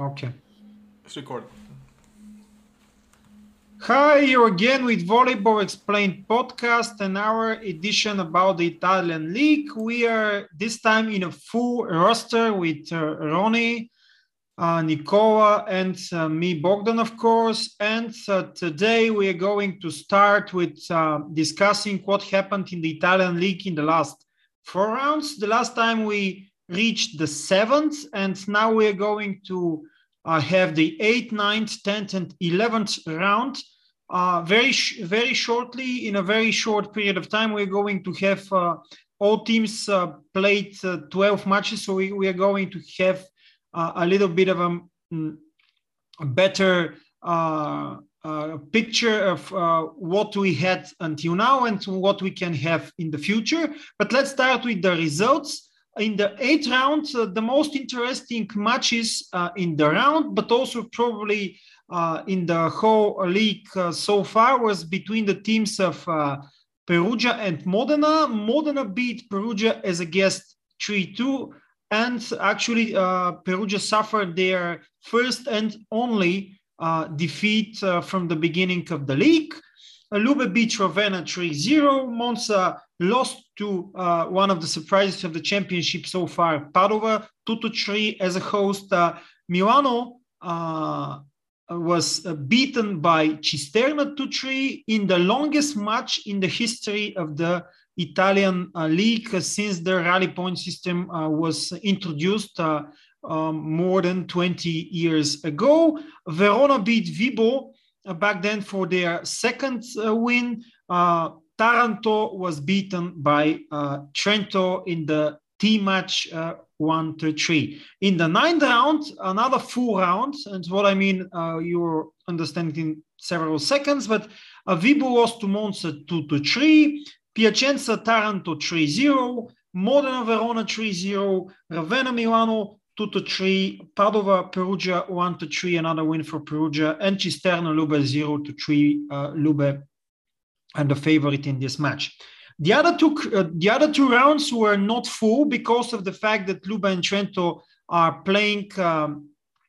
Okay. It's recorded. Hi, you again with Volleyball Explained podcast and our edition about the Italian League. We are this time in a full roster with uh, Ronnie, uh, Nicola, and uh, me, Bogdan, of course. And uh, today we are going to start with uh, discussing what happened in the Italian League in the last four rounds. The last time we reached the seventh, and now we are going to uh, have the eighth, ninth, tenth, and eleventh round. Uh, very, sh- very shortly, in a very short period of time, we're going to have uh, all teams uh, played uh, 12 matches. So we, we are going to have uh, a little bit of a, mm, a better picture of what we had until now and what we can have in the future. But let's start with the results in the eighth round, uh, the most interesting matches uh, in the round, but also probably uh, in the whole league so far was between the teams of Perugia and Modena. Modena beat Perugia as a guest 3 2. And actually, uh, Perugia suffered their first and only uh, defeat uh, from the beginning of the league. Lube beat Ravenna 3 0. Monza lost to one of the surprises of the championship so far, Padova 2 3 as a host. Milano was uh, beaten by Cisterna 2-3 in the longest match in the history of the Italian uh, league since the rally point system uh, was introduced um, more than 20 years ago. Verona beat Vibo back then for their second win. Taranto was beaten by Trento in the T match uh, one to three. In the ninth round, another full round, and what I mean, uh, you're understanding several seconds, but uh, Vibo lost to Monza 2 to 3, Piacenza Taranto 3 0, Modena Verona 3 0, Ravenna Milano 2 to 3, Padova Perugia 1 to 3, another win for Perugia, and Cisterna Lube 0 to 3, uh, Lube and the favorite in this match. The other two, uh, the other two rounds were not full because of the fact that Lube and Trento are playing um,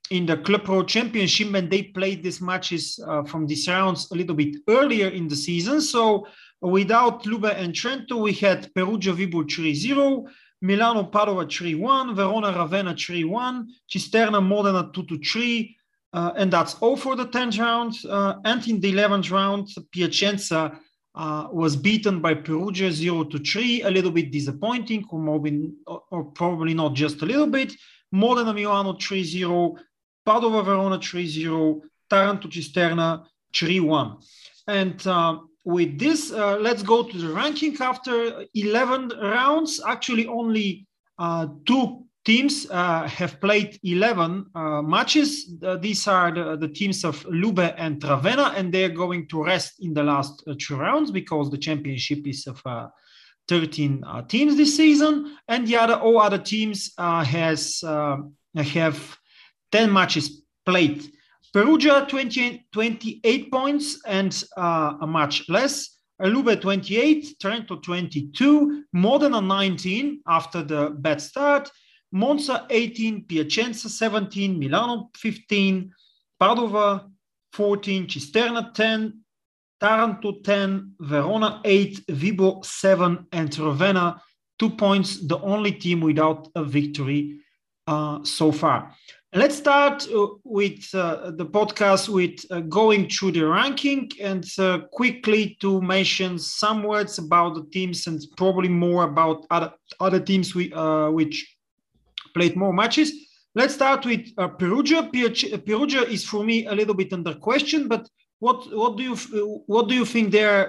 in the Club Pro Championship, and they played these matches uh, from these rounds a little bit earlier in the season. So without Lube and Trento, we had Perugia Vibo 3-0, Milano Padova 3-1, Verona Ravenna 3-1, Cisterna Modena 2-3, uh, and that's all for the 10th round. Uh, and in the 11th round, Piacenza uh, was beaten by Perugia 0 to 3, a little bit disappointing, or, maybe, or probably not just a little bit. Modena Milano 3 0, Padova Verona 3 0, Taranto Cisterna 3 1. And uh, with this, uh, let's go to the ranking after 11 rounds. Actually, only uh, two teams uh, have played 11 uh, matches. Uh, these are the, the, teams of Lube and Ravenna, and they're going to rest in the last uh, two rounds because the championship is of uh, 13 uh, teams this season. And the other all other teams has have 10 matches played. Perugia 20, 28 points and a match less. Lube 28, Trento 22, Modena 19 after the bad start, Monza 18, Piacenza 17, Milano 15, Padova 14, Cisterna 10, Taranto 10, Verona 8, Vibo 7, and Ravenna 2 points, the only team without a victory uh, so far. Let's start uh, with uh, the podcast with uh, going through the ranking and uh, quickly to mention some words about the teams and probably more about other, other teams we, uh, which played more matches. Let's start with uh, Perugia. Perugia is for me a little bit under question, but what what do you what do you think there?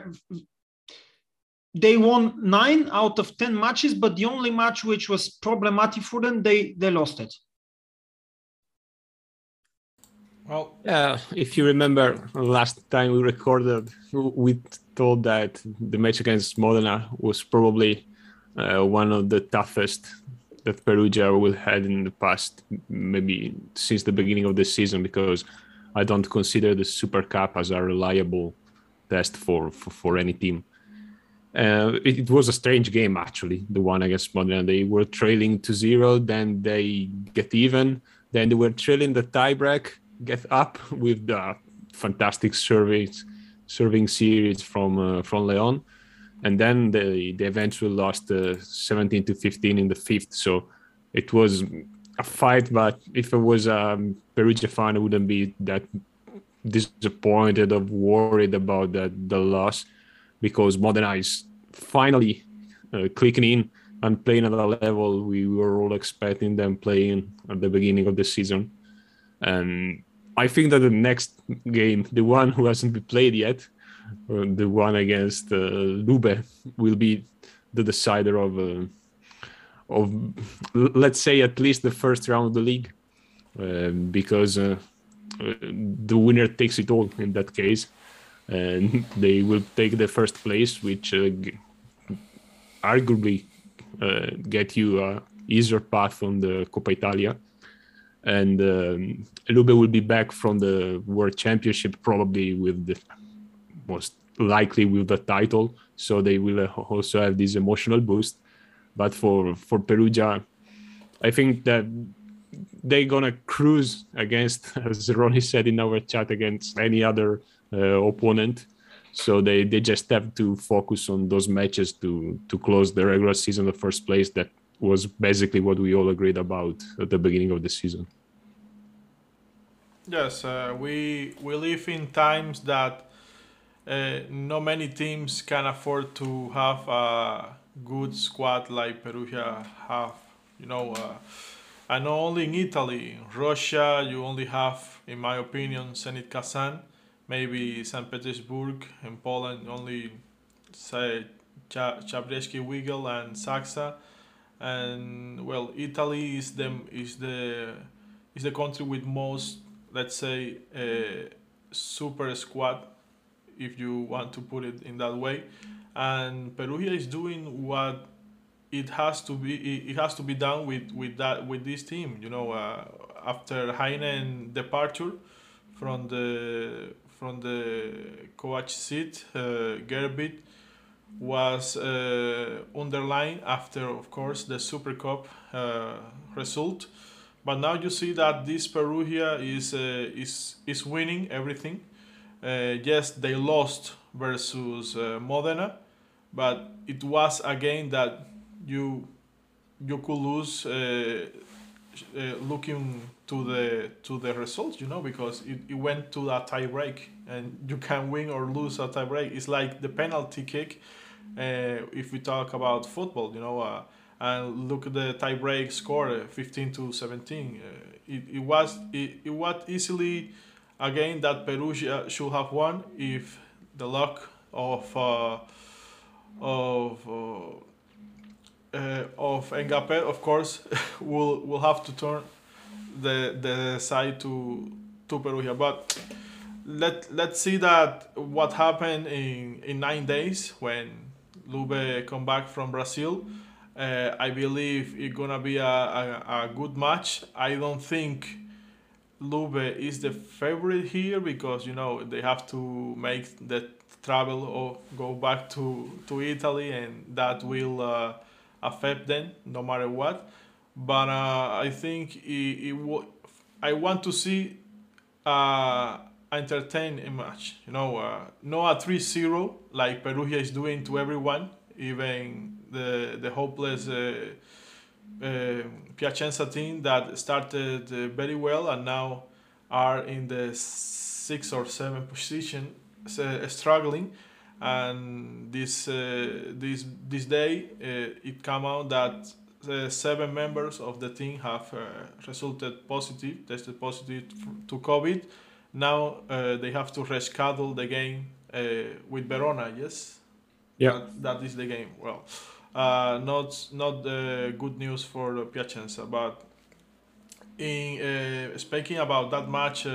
They won nine out of ten matches, but the only match which was problematic for them, they they lost it. Well, yeah, if you remember last time we recorded, we told that the match against Modena was probably uh, one of the toughest that Perugia will had in the past, maybe since the beginning of the season, because I don't consider the Super Cup as a reliable test for for, for any team. Uh, it, it, was a strange game actually, the one against Modena. They were trailing to zero, then they get even, Then they were trailing the tiebreak, get up with the fantastic service serving series from uh, from Leon, and then they they eventually lost uh, 17 to 15 in the fifth. So it was a fight, but if it was a um, Perugia fan, I wouldn't be that disappointed or worried about that the loss because Modena is finally uh, clicking in and playing at a level we were all expecting them playing at the beginning of the season. And I think that the next game, the one who hasn't been played yet, the one against uh, Lube, will be the decider of uh, of let's say at least the first round of the league, um, because uh, uh, the winner takes it all in that case, and they will take the first place, which uh, arguably uh, get you a easier path on the Coppa Italia. And um, Lube will be back from the World Championship probably with the most likely with the title, so they will also have this emotional boost. But for for Perugia, I think that they're gonna cruise against, as Ronnie said in our chat, against any other uh, opponent. So they, they just have to focus on those matches to to close the regular season in the first place. That was basically what we all agreed about at the beginning of the season. Yes, uh, we we live in times that uh, not many teams can afford to have a good squad like Perugia have. You know, uh, not only in Italy, in Russia, you only have, in my opinion, Zenit Kazan maybe St. Petersburg in Poland only say Jastrzębski Węgiel and ZAKSA and well Italy is the is the is the country with most let's say a super squad if you want to put it in that way and Perugia is doing what it has to be it has to be done with with that with this team you know uh, after Heynen departure from the from the coach seat, uh, Grbić, was uh, underlined after, of course, the Super Cup uh, result. But now you see that this Perugia is uh, is is winning everything. Uh, yes, they lost versus uh, Modena, but it was a game that you you could lose uh, looking to the to the results, you know, because it, it went to a tie break, and you can win or lose a tie break. It's like the penalty kick. Uh, if we talk about football, you know, uh, and look at the tie break score, uh, 15 to 17. Uh, it, it was it, it was easily a game that Perugia should have won if the luck of uh, of uh, of Ngapeth, of course, will will have to turn the the side to to Perugia. But let let's see that what happened in in nine days when Lube come back from Brazil. Uh, I believe it's gonna be a, a, a good match. I don't think Lube is the favorite here because you know they have to make the travel or go back to to Italy and that will. Uh, affect them no matter what. But uh, I think it, it I want to see uh, entertain a match. You know, uh, a 3-0 like Perugia is doing to everyone, even the the hopeless uh, uh, Piacenza team that started uh, very well and now are in the sixth or seventh position, uh, struggling and this uh, this this day uh, it came out that seven members of the team have resulted positive, tested positive to COVID. Now they have to reschedule the game with Verona. Yes. Yeah. That, that is the game. Well, not not good news for Piacenza, but in uh, speaking about that match, uh,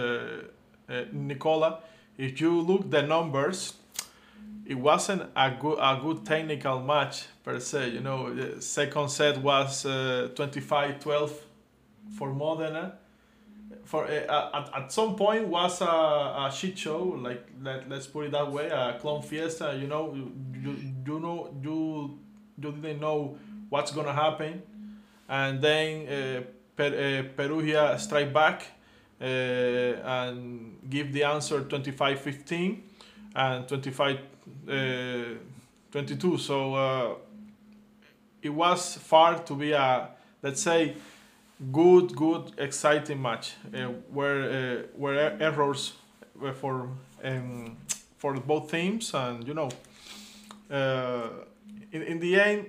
uh, Nicola, if you look the numbers, it wasn't a good a good technical match per se. You know, the second set was uh, 25-12 for Modena. For uh, at, at some point was a, a shit show. Like let let's put it that way, a clown fiesta. You know, you, you know you you didn't know what's gonna happen, and then uh, per, Perugia strike back and give the answer 25-15 and 25 22. So it was far to be a let's say good, good, exciting match uh, where uh, where errors were for um, for both teams, and you know, uh, in in the end,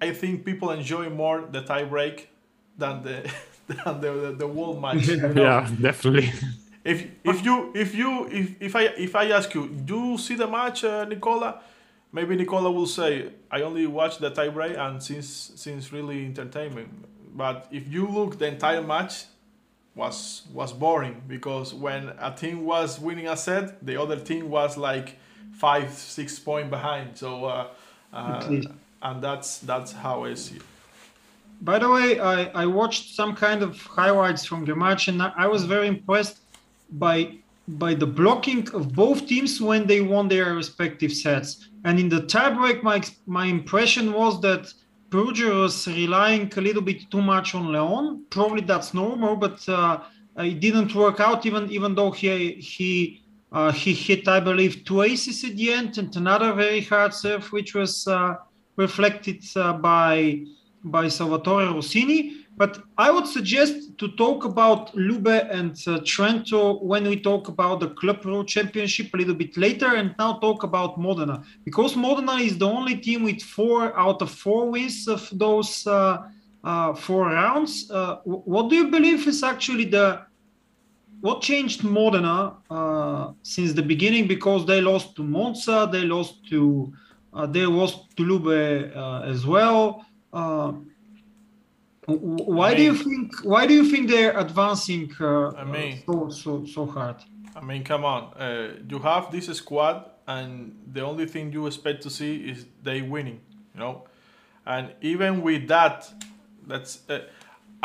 I think people enjoy more the tie break than the than the the, the whole match. You know? Yeah, definitely. If if you if you if, if I if I ask you, do you see the match, uh, Nicola? Maybe Nicola will say, I only watched the tie break and since since really entertainment but if you look the entire match was was boring because when a team was winning a set, the other team was like five six point behind. So uh, uh, and that's that's how I see it. By the way, I, I watched some kind of highlights from the match and I was very impressed by by the blocking of both teams when they won their respective sets. And in the tiebreak, my my impression was that Perugia was relying a little bit too much on Leon. Probably that's normal, but uh, it didn't work out. Even even though he he uh, he hit, I believe, two aces at the end and another very hard serve, which was uh, reflected uh, by by Salvatore Rossini. But I would suggest to talk about Lube and uh, Trento when we talk about the Club Pro Championship a little bit later, and now talk about Modena because Modena is the only team with four out of four wins of those uh, uh, four rounds. What do you believe is actually the what changed Modena uh, since the beginning? Because they lost to Monza, they lost to uh, they lost to Lube as well. Why I mean, do you think? Why do you think they're advancing uh, I mean, so so so hard? I mean, come on. Uh, you have this squad, and the only thing you expect to see is they winning. You know, and even with that, that's.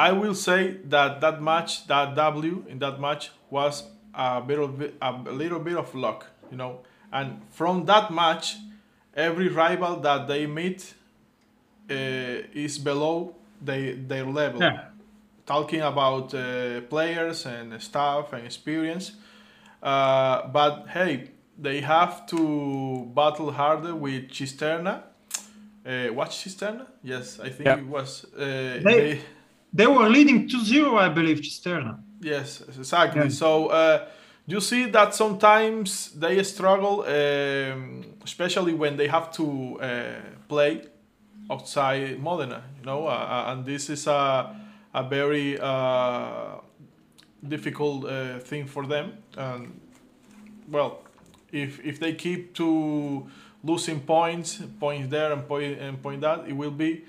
I will say that that match, that W in that match was a bit of a little bit of luck. You know, and from that match, every rival that they meet uh, is below they, their level. Yeah. Talking about uh, players and staff and experience. Uh, but hey, they have to battle harder with Cisterna. Uh, what Cisterna? Yes, I think yeah. it was. Uh, they, they, they, were leading 2 0, I believe, Cisterna. Yes, exactly. Yeah. So uh, you see that sometimes they struggle, um, especially when they have to uh, play outside Modena, you know, uh, uh, and this is a, a very uh, difficult uh, thing for them. And well, if if they keep to losing points, points there and point and point that, it will be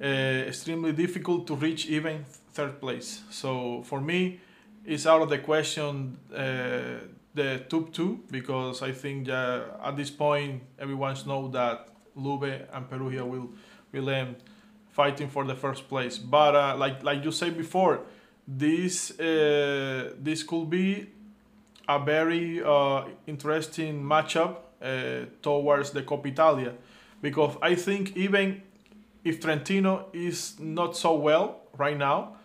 uh, extremely difficult to reach even third place. So for me, it's out of the question uh, the top two because I think at this point everyone knows that Lube and Perugia will Willem fighting for the first place. But uh, like like you said before, this uh, this could be a very uh, interesting matchup uh, towards the Coppa Italia, because I think even if Trentino is not so well right now,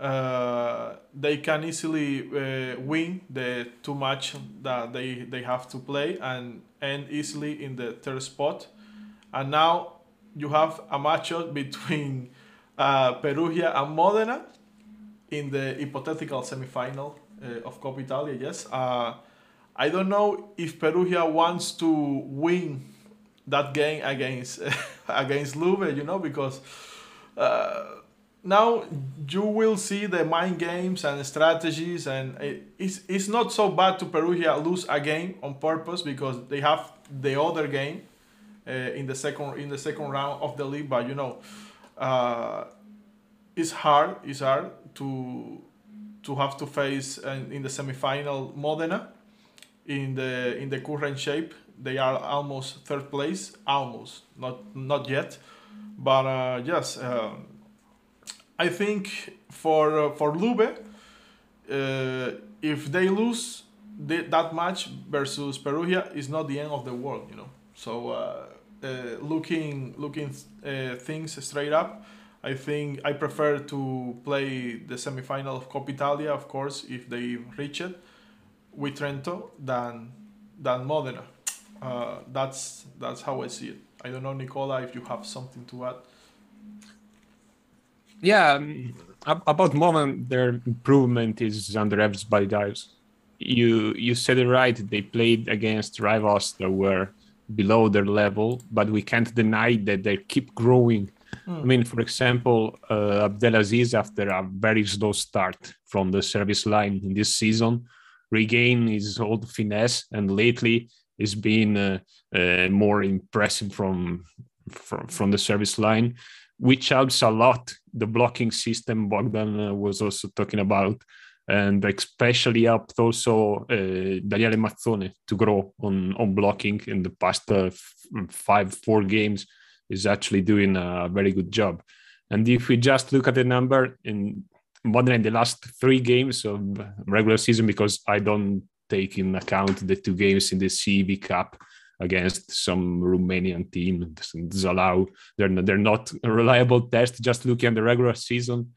uh, they can easily uh, win the two match that they, they have to play and end easily in the third spot. And now you have a matchup between uh, Perugia and Modena in the hypothetical semifinal uh, of Coppa Italia. Yes, uh, I don't know if Perugia wants to win that game against against Lube, you know, because uh, now you will see the mind games and strategies, and it's it's not so bad to Perugia lose a game on purpose because they have the other game uh, in the second in the second round of the league. But you know, uh, it's hard. It's hard to to have to face in the semifinal Modena in the in the current shape. They are almost third place, almost not not yet, but uh, yes, uh, I think for uh, for Lube, if they lose the, that match versus Perugia is not the end of the world, you know. So uh, uh, looking looking uh, things straight up, I think I prefer to play the semifinal of Coppa Italia, of course, if they reach it, with Trento than than Modena. Uh, that's that's how I see it. I don't know, Nicola, if you have something to add. Yeah, um, about Modena, their improvement is under everybody's eyes. You you said it right. They played against rivals that were below their level, but we can't deny that they keep growing. Mm. I mean, for example, uh, Abdelaziz, after a very slow start from the service line in this season, regained his old finesse, and lately is being uh, uh, more impressive from, from from the service line, which helps a lot. The blocking system Bogdan uh, was also talking about and especially helped also uh, Daniele Mazzone to grow on on blocking in the past uh, five four games is actually doing a very good job and if we just look at the number in Modena in the last three games of regular season because I don't take in account the two games in the CEV Cup against some Romanian team Zalău they're not, they're not a reliable test just looking at the regular season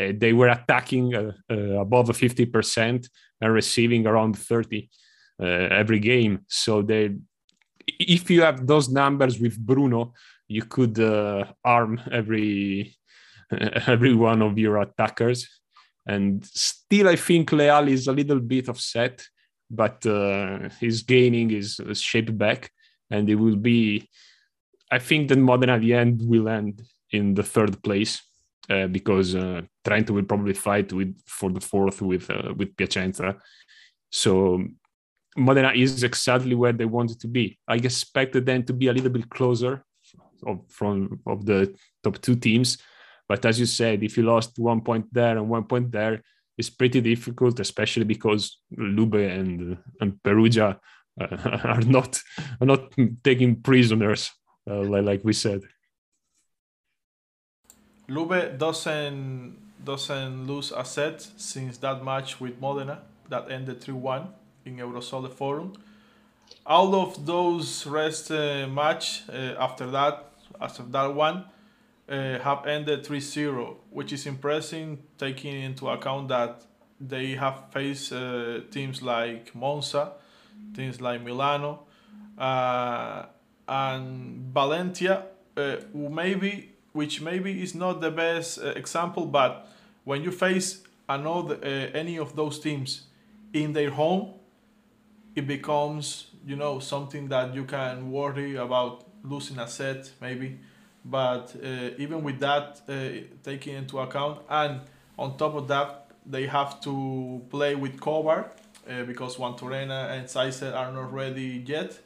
uh, they were attacking uh, uh, above 50% and receiving around 30 every game. So they, if you have those numbers with Bruno, you could arm every every one of your attackers. And still, I think Leal is a little bit offset, but uh, he's gaining his, his shape back, and it will be. I think that Modena at the end will end in the third place uh, because uh, Trento will probably fight with for the fourth with uh, with Piacenza. So Modena is exactly where they wanted to be. I expected them to be a little bit closer of, from of the top two teams, but as you said, if you lost one point there and one point there, it's pretty difficult, especially because Lube and and Perugia uh, are not are not taking prisoners, uh, like, like we said. Lube doesn't doesn't lose a set since that match with Modena that ended 3-1 in Eurosuole Forum. All of those rest uh, match uh, after that, after that one, uh, have ended 3-0, which is impressive taking into account that they have faced uh, teams like Monza, teams like Milano, uh, and Valentia, uh, maybe which maybe is not the best uh, example, but when you face another uh, any of those teams in their home, it becomes you know something that you can worry about losing a set maybe. But uh, even with that uh, taking into account, and on top of that, they have to play with Kovar uh, because Juantorena and Saiser are not ready yet.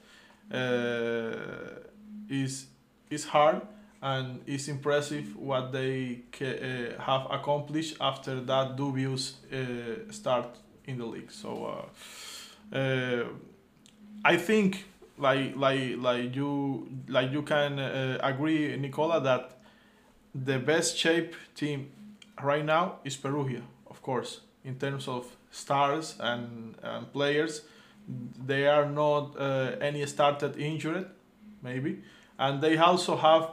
Is is hard and it's impressive what they uh, have accomplished after that dubious uh, start in the league. So uh I think like like like you like you can uh, agree, Nicola, that the best shape team right now is Perugia, of course, in terms of stars and, and players. They are not uh, any started injured, maybe, and they also have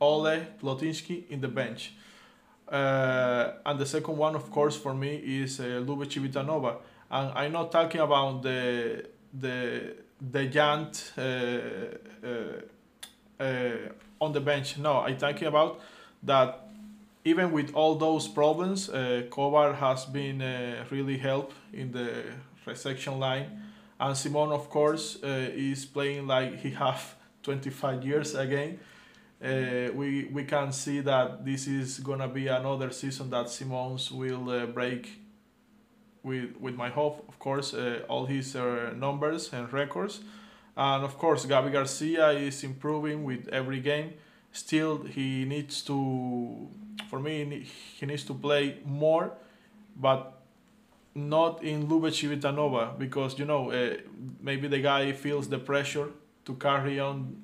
Ole Plotnytskyi in the bench. Uh, and the second one, of course, for me is uh, Lube. And I'm not talking about the the the giant uh, uh, uh, on the bench. No, I'm talking about that. Even with all those problems, uh, Kovar has been uh, really help in the reception line, and Simon, of course, is playing like he have 25 years again uh, we we can see that this is gonna be another season that Simons will uh, break with with my hope, of course, uh, all his uh, numbers and records, and of course Gabi Garcia is improving with every game. Still, he needs to, for me, he needs to play more, but not in Lube Civitanova because you know uh, maybe the guy feels the pressure to carry on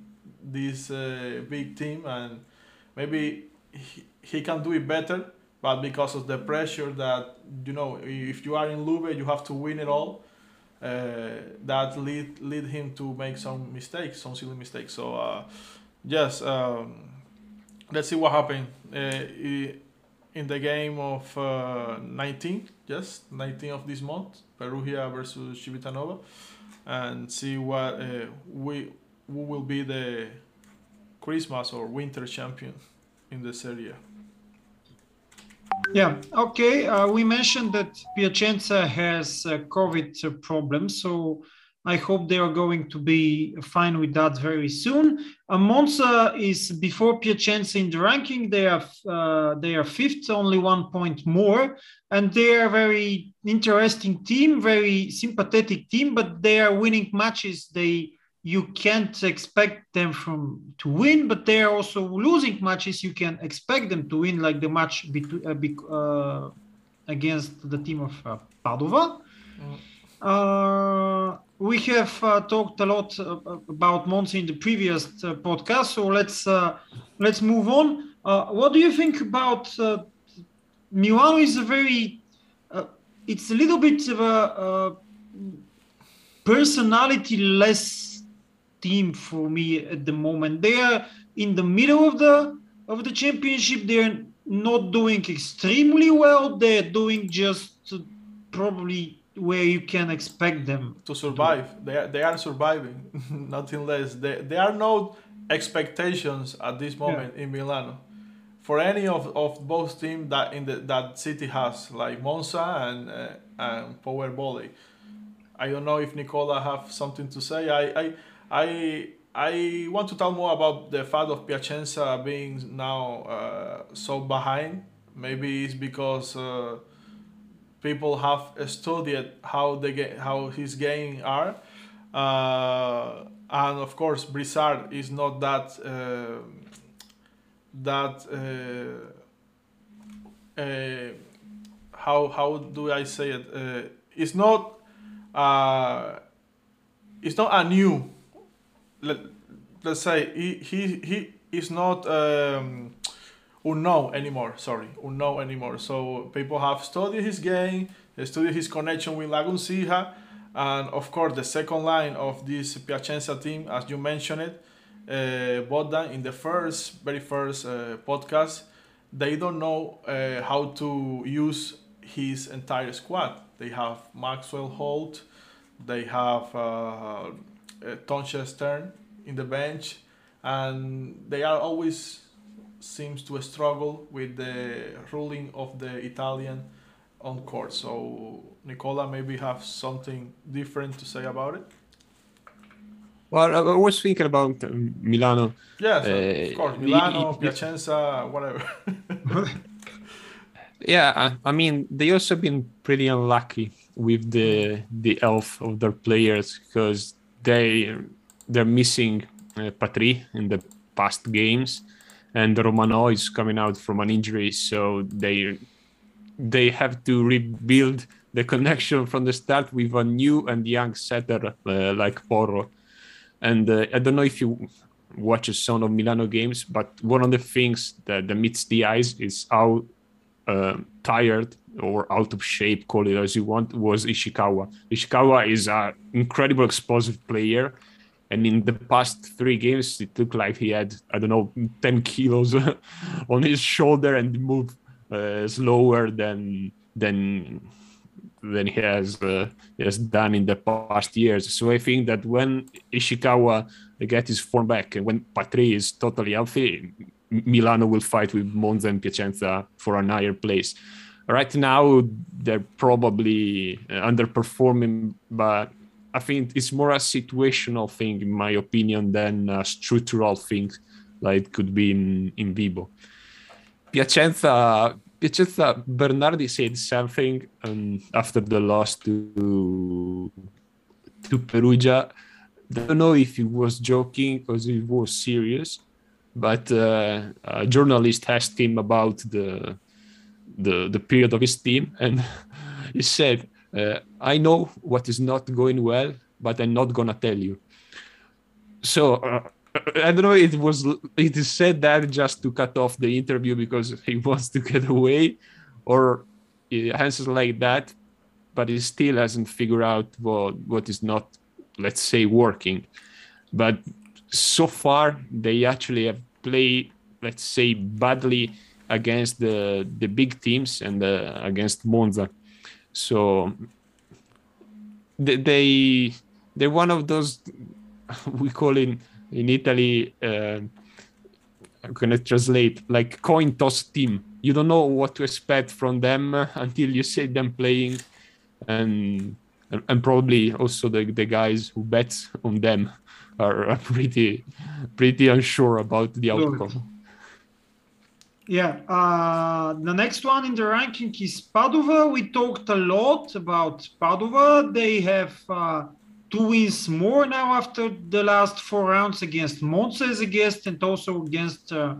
this uh, big team and maybe he, he can do it better but because of the pressure that you know if you are in Lube you have to win it all uh, that lead lead him to make some mistakes some silly mistakes so uh, yes um, let's see what happened uh, in the game of uh, 19, yes, 19 of this month, Perugia versus Civitanova, and see what uh, we who will be the Christmas or winter champion in this area. Yeah, okay. Uh, we mentioned that Piacenza has uh, COVID problems, so I hope they are going to be fine with that very soon. Uh, Monza is before Piacenza in the ranking. They are uh, they are fifth, only one point more, and they are a very interesting team, very sympathetic team. But they are winning matches. They you can't expect them from to win, but they are also losing matches. You can expect them to win, like the match between uh, uh, against the team of uh, Padova. Mm. Uh, we have uh, talked a lot uh, about Monza in the previous uh, podcast, so let's uh, let's move on. Uh, what do you think about Milano? Is a very it's a little bit of a, personality-less team for me at the moment. They are in the middle of the of the championship. They're not doing extremely well. They're doing just probably where you can expect them to survive. To... They are, they are surviving, nothing less. They, there are no expectations at this moment yeah. in Milano for any of, of both teams that in the, that city has, like Monza and uh, and Power Volley. I don't know if Nicola have something to say. I I I. I want to tell more about the fact of Piacenza being now uh, so behind. Maybe it's because uh, people have studied how the ga- how his game are, uh, and of course Brizard is not that uh, that uh, uh how how do I say it? It's not it's not a new. Let, let's say he he he is not. Um, unknown anymore. Sorry, unknown anymore. So people have studied his game, studied his connection with Lagumdzija, and of course the second line of this Piacenza team, as you mentioned it, uh, in the first, very first uh, podcast, they don't know uh, how to use his entire squad. They have Maxwell Holt, they have uh, uh, Tonche Stern in the bench, and they are always seems to struggle with the ruling of the Italian on court. So Nicola maybe have something different to say about it. Well, I was thinking about um, Milano. Yes, uh, of course, Milano, Piacenza, whatever. yeah, I, I, mean they also been pretty unlucky with the the health of their players because they they're missing uh, Patry in the past games and Romano is coming out from an injury, so they they have to rebuild the connection from the start with a new and young setter uh, like Porro. And uh, I don't know if you watch some of Milano games, but one of the things that, that meets the eyes is how uh, tired or out of shape, call it as you want, was Ishikawa. Ishikawa is an incredible explosive player and in the past three games it looked like he had i don't know 10 kilos on his shoulder and moved uh, slower than than than he has uh, has done in the past years so i think that when ishikawa get his form back and when patry is totally healthy milano will fight with monza and piacenza for an higher place right now they're probably uh, underperforming but I think it's more a situational thing, in my opinion, than a structural thing, like it could be in, in Vibo. Piacenza, Piacenza Bernardi said something um, after the loss to to Perugia. Don't know if he was joking or he was serious, but uh, a journalist asked him about the the the period of his team, and he said uh, I know what is not going well, but I'm not gonna tell you. So uh, I don't know. It was it is said that just to cut off the interview because he wants to get away, or answers like that, but he still hasn't figured out what what is not, let's say, working. But so far they actually have played let's say, badly against the the big teams and uh, against Monza. So they they're one of those we call in in Italy. Uh, I'm gonna translate like coin toss team. You don't know what to expect from them until you see them playing, and and probably also the, the guys who bet on them are pretty pretty unsure about the outcome. Yeah, uh, the next one in the ranking is Padova. We talked a lot about Padova. They have uh, two wins more now after the last four rounds against Monza as a guest and also against uh,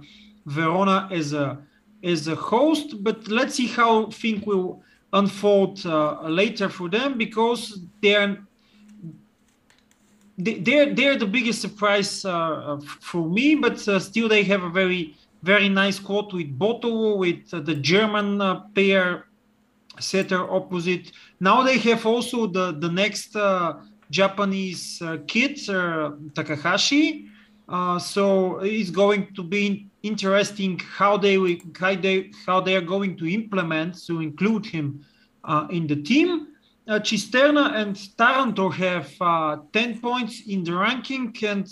Verona as a as a host. But let's see how things will unfold uh, later for them because they're they're they're the biggest surprise uh, for me. But uh, still, they have a very very nice quote with Boto, with uh, the German uh, pair setter opposite. Now they have also the, the next uh, Japanese uh, kid, uh, Takahashi. Uh, so it's going to be interesting how they, how they how they are going to implement to include him in the team. Cisterna and Taranto have 10 points in the ranking and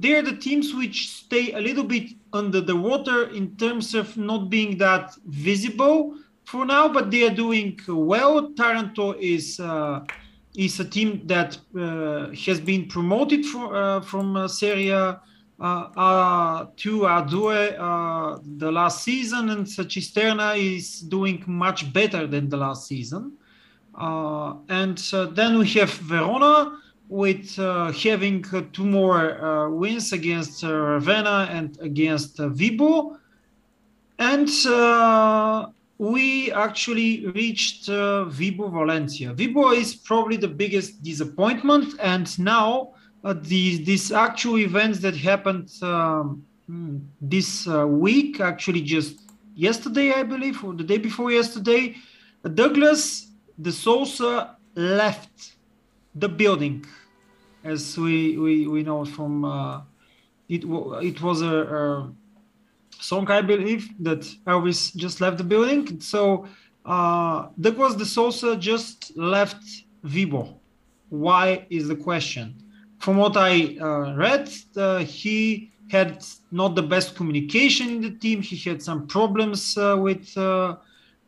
they're the teams which stay a little bit under the water in terms of not being that visible for now, but they are doing well. Taranto is uh, is a team that uh, has been promoted for, uh, from uh, Serie uh, uh, to A2 uh, the last season, and Cisterna is doing much better than the last season. and then we have Verona with uh, having uh, two more uh, wins against uh, Ravenna and against uh, Vibo. And uh, we actually reached Vibo Valencia. Vibo is probably the biggest disappointment. And now, the, these actual events that happened um, this week, actually just yesterday, I believe, or the day before yesterday, Douglas de Sousa left the building, as we we, we know from uh, it. It was a, a, song, I believe, that Elvis just left the building. So uh, Douglas de Sousa just left Vibo. Why is the question? From what I uh, read, uh, he had not the best communication in the team. He had some problems uh, with uh,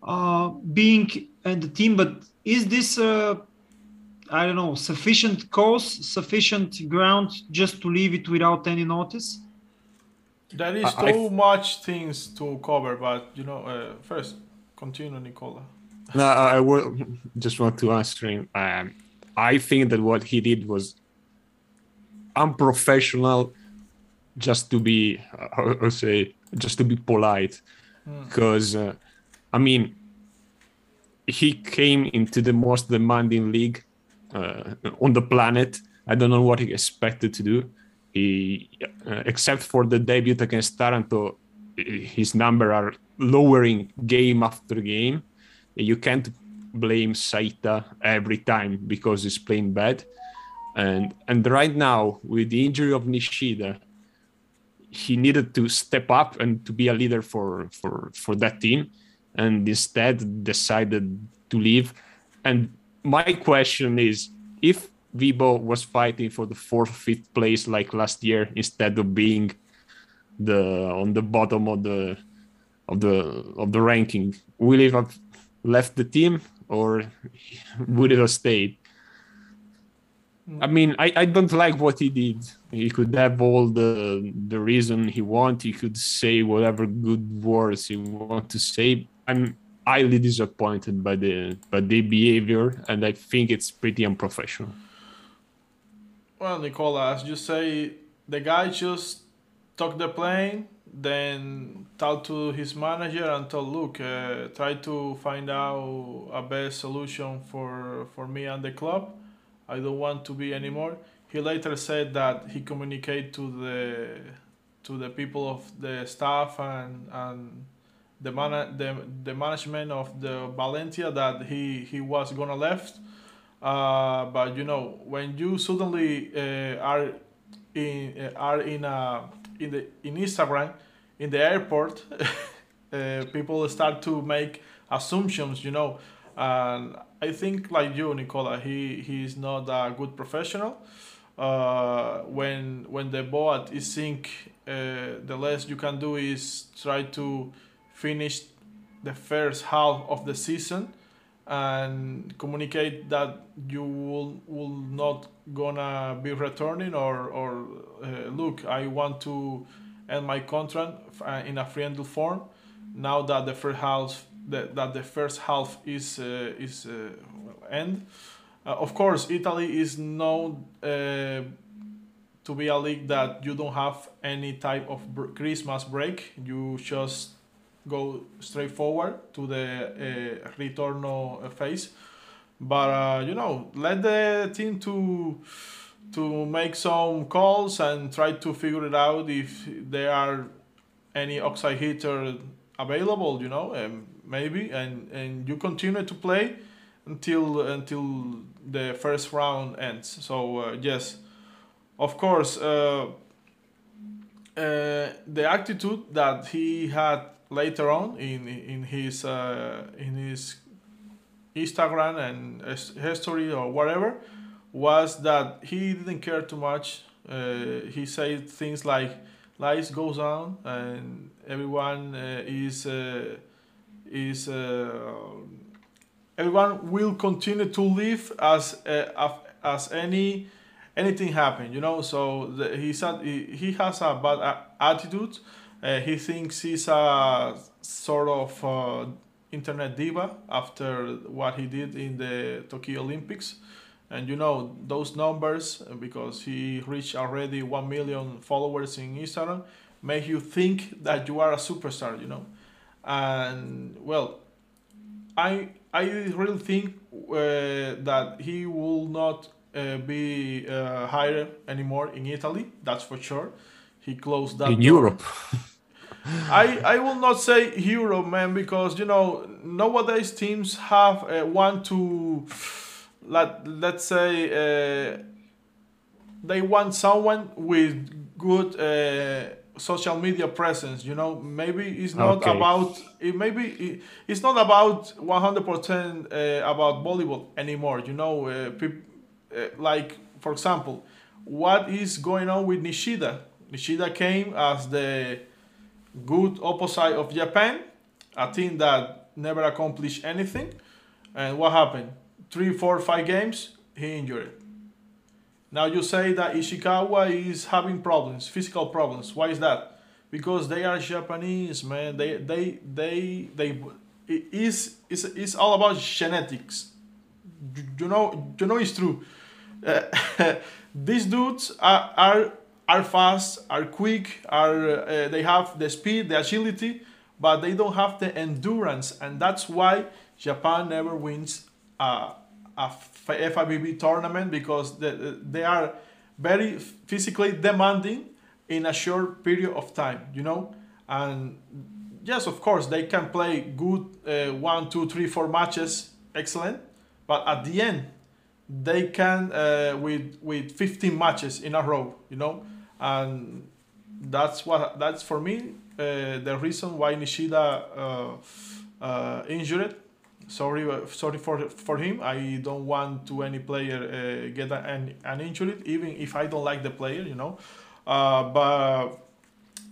uh, being in the team. But is this I don't know, sufficient cause, sufficient ground just to leave it without any notice? There is too much things to cover, but you know, uh, first continue, Nicola. No, I will just want to answer him. Um, I think that what he did was unprofessional, just to be, uh, say, just to be polite, because hmm. uh, I mean, he came into the most demanding league uh, on the planet. I don't know what he expected to do. He, uh, except for the debut against Taranto, his number are lowering game after game. You can't blame Saitta every time because he's playing bad. And and right now, with the injury of Nishida, he needed to step up and to be a leader for for for that team, and instead decided to leave. And my question is if Vibo was fighting for the fourth, fifth place like last year instead of being the on the bottom of the of the of the ranking, will he have left the team or would it have stayed? I mean, I, I don't like what he did. He could have all the the reason he want. He could say whatever good words he want to say. I'm highly disappointed by the by the behavior, and I think it's pretty unprofessional. Well, Nicola, as you say, the guy just took the plane, then talked to his manager and told, "Look, uh, try to find out a best solution for for me and the club. I don't want to be anymore." He later said that he communicated to the to the people of the staff and and the man the, the management of the Valencia that he he was gonna left. Uh, but you know when you suddenly uh, are in uh, are in a in the in Instagram, in the airport, uh, people start to make assumptions, you know. And I think, like you, Nicola, he he is not a good professional. Uh, when when the boat is sink, uh, the less you can do is try to finish the first half of the season and communicate that you will will not gonna be returning or or uh, look I want to end my contract uh, in a friendly form now that the first half that, that the first half is uh, is uh, end. Uh, of course Italy is known uh, to be a league that you don't have any type of Christmas break. You just go straight forward to the uh, retorno phase. But uh, you know, let the team to to make some calls and try to figure it out if there are any outside hitter available. You know, um, maybe, and and you continue to play until until the first round ends. So uh, yes, of course. Uh, uh, the attitude that he had later on in in his uh, in his Instagram and history or whatever was that he didn't care too much. Uh, he said things like life goes on and everyone uh, is uh, is uh, everyone will continue to live as uh, as any anything happen you know so the, he said he, he has a bad attitude uh, he thinks he's a sort of uh, internet diva after what he did in the Tokyo Olympics. And you know, those numbers, uh, because he reached already 1 million followers in Instagram, make you think that you are a superstar, you know. And well, I, I really think uh, that he will not uh, be uh, hired anymore in Italy, that's for sure he closed that in door. Europe. I I will not say Europe, man, because you know nowadays teams have uh, want to let let's say uh, they want someone with good uh, social media presence. You know, maybe it's not okay. about it. Maybe it, it's not about one hundred percent uh, about volleyball anymore. You know, uh, peop, uh, like for example, what is going on with Nishida? Nishida came as the good opposite of Japan, a team that never accomplished anything. And what happened? Three, four, five games, he injured. Now you say that Ishikawa is having problems, physical problems. Why is that? Because they are Japanese, man. They they they they it is it's, it's all about genetics. You know you know it's true. Uh, these dudes are, are are fast, are quick, are uh, they have the speed, the agility, but they don't have the endurance, and that's why Japan never wins a, FIVB tournament because they, they are very physically demanding in a short period of time, you know. And yes, of course, they can play good uh, one, two, three, four matches, excellent, but at the end, they can uh, with with 15 matches in a row, you know and that's what that's for me uh, the reason why Nishida uh, uh, injured. Sorry, uh, sorry for for him. I don't want to any player uh, get an an injury, even if I don't like the player, you know. Uh, but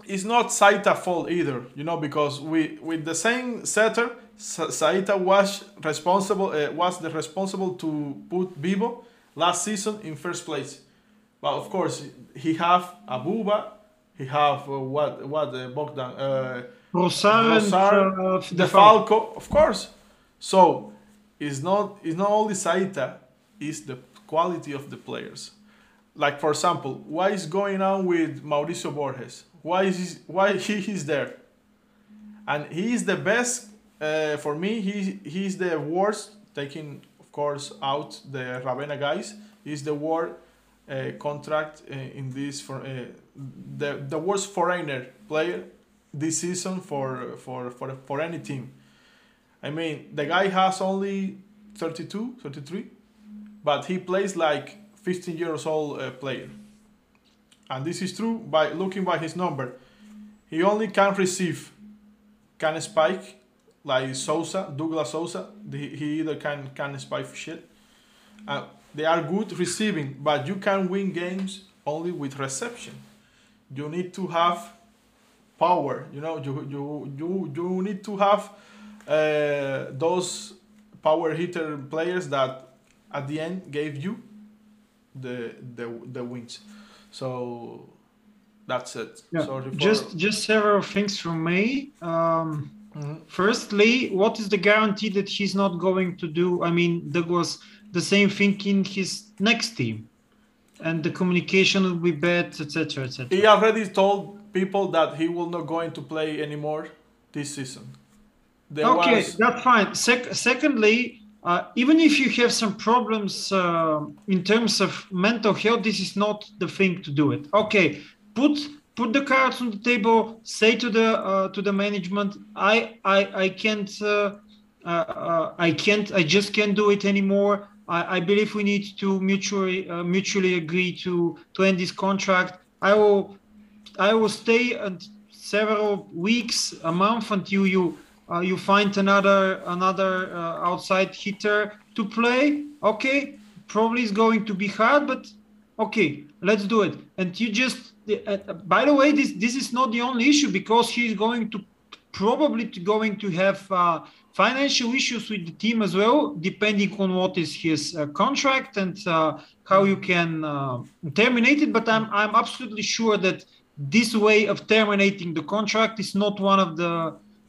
it's not Saitta fault either, you know, because we with the same setter, Saitta was responsible was the responsible to put Vibo last season in first place. But of course, he have Abouba, he have uh, what what uh, Bogdan uh, Rosar, Rosar uh, De Falco, of course. So it's not it's not only Saitta, it's the quality of the players. Like for example, what is going on with Mauricio Borges? Why is he, why he is there? And he is the best uh, for me. He he's the worst, taking of course out the Ravenna guys. He's the worst uh, contract uh, in this for uh, the the worst foreigner player this season for for for for any team. I mean, the guy has only 32, 33, but he plays like 15 years old uh, player. And this is true by looking by his number. he only can receive, can spike, like Sousa, Douglas Sousa. He, he either can can spike shit. Uh, they are good receiving, but you can win games only with reception. You need to have power. You know, you you you you need to have uh, those power hitter players that at the end gave you the the the wins. So that's it. Yeah. For... Just just several things from me. Um, mm-hmm. Firstly, what is the guarantee that he's not going to do? I mean, Douglas the same thing in his next team, and the communication will be bad, etc., etc. He already told people that he will not going to play anymore this season. There okay, was... that's fine. Sec- secondly, uh, even if you have some problems uh, in terms of mental health, this is not the thing to do it. Okay, put put the cards on the table. Say to the uh, to the management, I I I can't uh, uh, uh, I can't I just can't do it anymore. I, I believe we need to mutually mutually agree to to end this contract. I will I will stay and several weeks, a month until you uh, you find another another uh, outside hitter to play okay probably it's going to be hard but okay let's do it and you just uh, by the way this this is not the only issue because he's going to probably going to have uh, financial issues with the team as well depending on what is his uh, contract and uh, how you can terminate it but i'm i'm absolutely sure that this way of terminating the contract is not one of the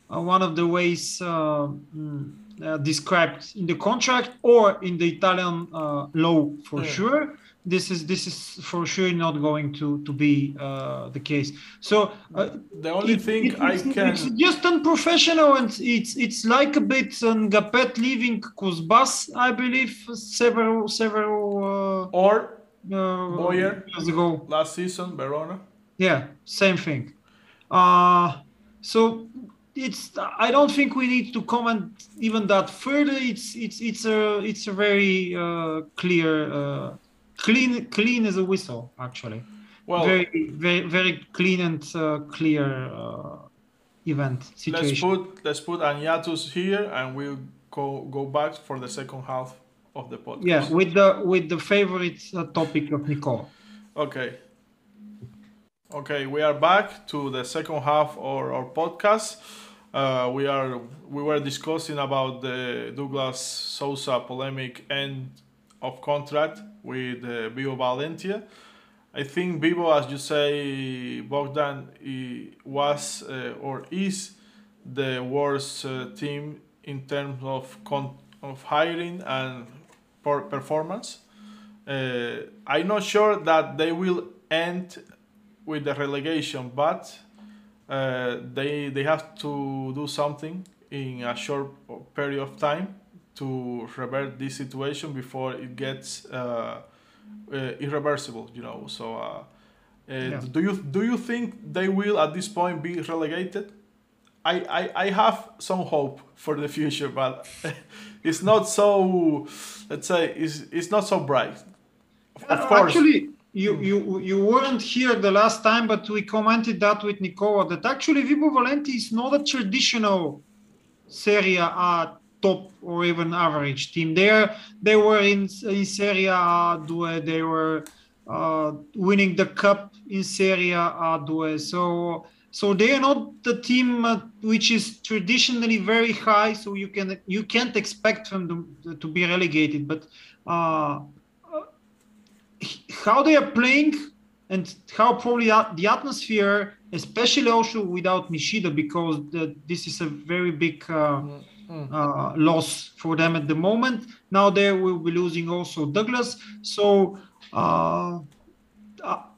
uh, one of the ways uh, mm, uh, described in the contract or in the Italian law for yeah. sure this is this is for sure not going to to be uh, the case. So uh, the only it, thing it, I it's, can it's just unprofessional and it's it's like a bit um, Ngapeth leaving Kuzbass, I believe, several several uh, or Boyer years ago last season, Verona. Yeah, same thing. Uh, so it's I don't think we need to comment even that further. It's it's it's a it's a very uh, clear, uh, clean clean as a whistle actually. Well, very very very clean and uh, clear uh, event situation. Let's put let's put here, and we'll go go back for the second half of the podcast. Yeah, with the with the favorite uh, topic of Nicole. Okay. Okay, we are back to the second half of our podcast. Uh, we are we were discussing about the Douglas Sousa polemic end of contract with uh, Vibo Valentia. I think Vibo, as you say, Bogdan, was uh, or is the worst uh, team in terms of of hiring and performance. Uh, I'm not sure that they will end with the relegation, but uh, they they have to do something in a short period of time to revert this situation before it gets uh, uh, irreversible. You know, so. Uh, uh, yeah. Do you do you think they will at this point be relegated? I, I, I have some hope for the future, but it's not so. Let's say it's, it's not so bright. Of course, actually, you, you you weren't here the last time, but we commented that with Nicola that actually Vibo Valenti is not a traditional Serie A top or even average team. There they were in, in Serie A2, they were uh, winning the cup in Serie A2. So so they are not the team uh, which is traditionally very high. So you can you can't expect them to, be relegated, but. Uh, how they are playing and how probably the atmosphere, especially also without Nishida, because the, this is a very big uh, mm-hmm. Uh, loss for them at the moment. Now they will be losing also Douglas. So uh,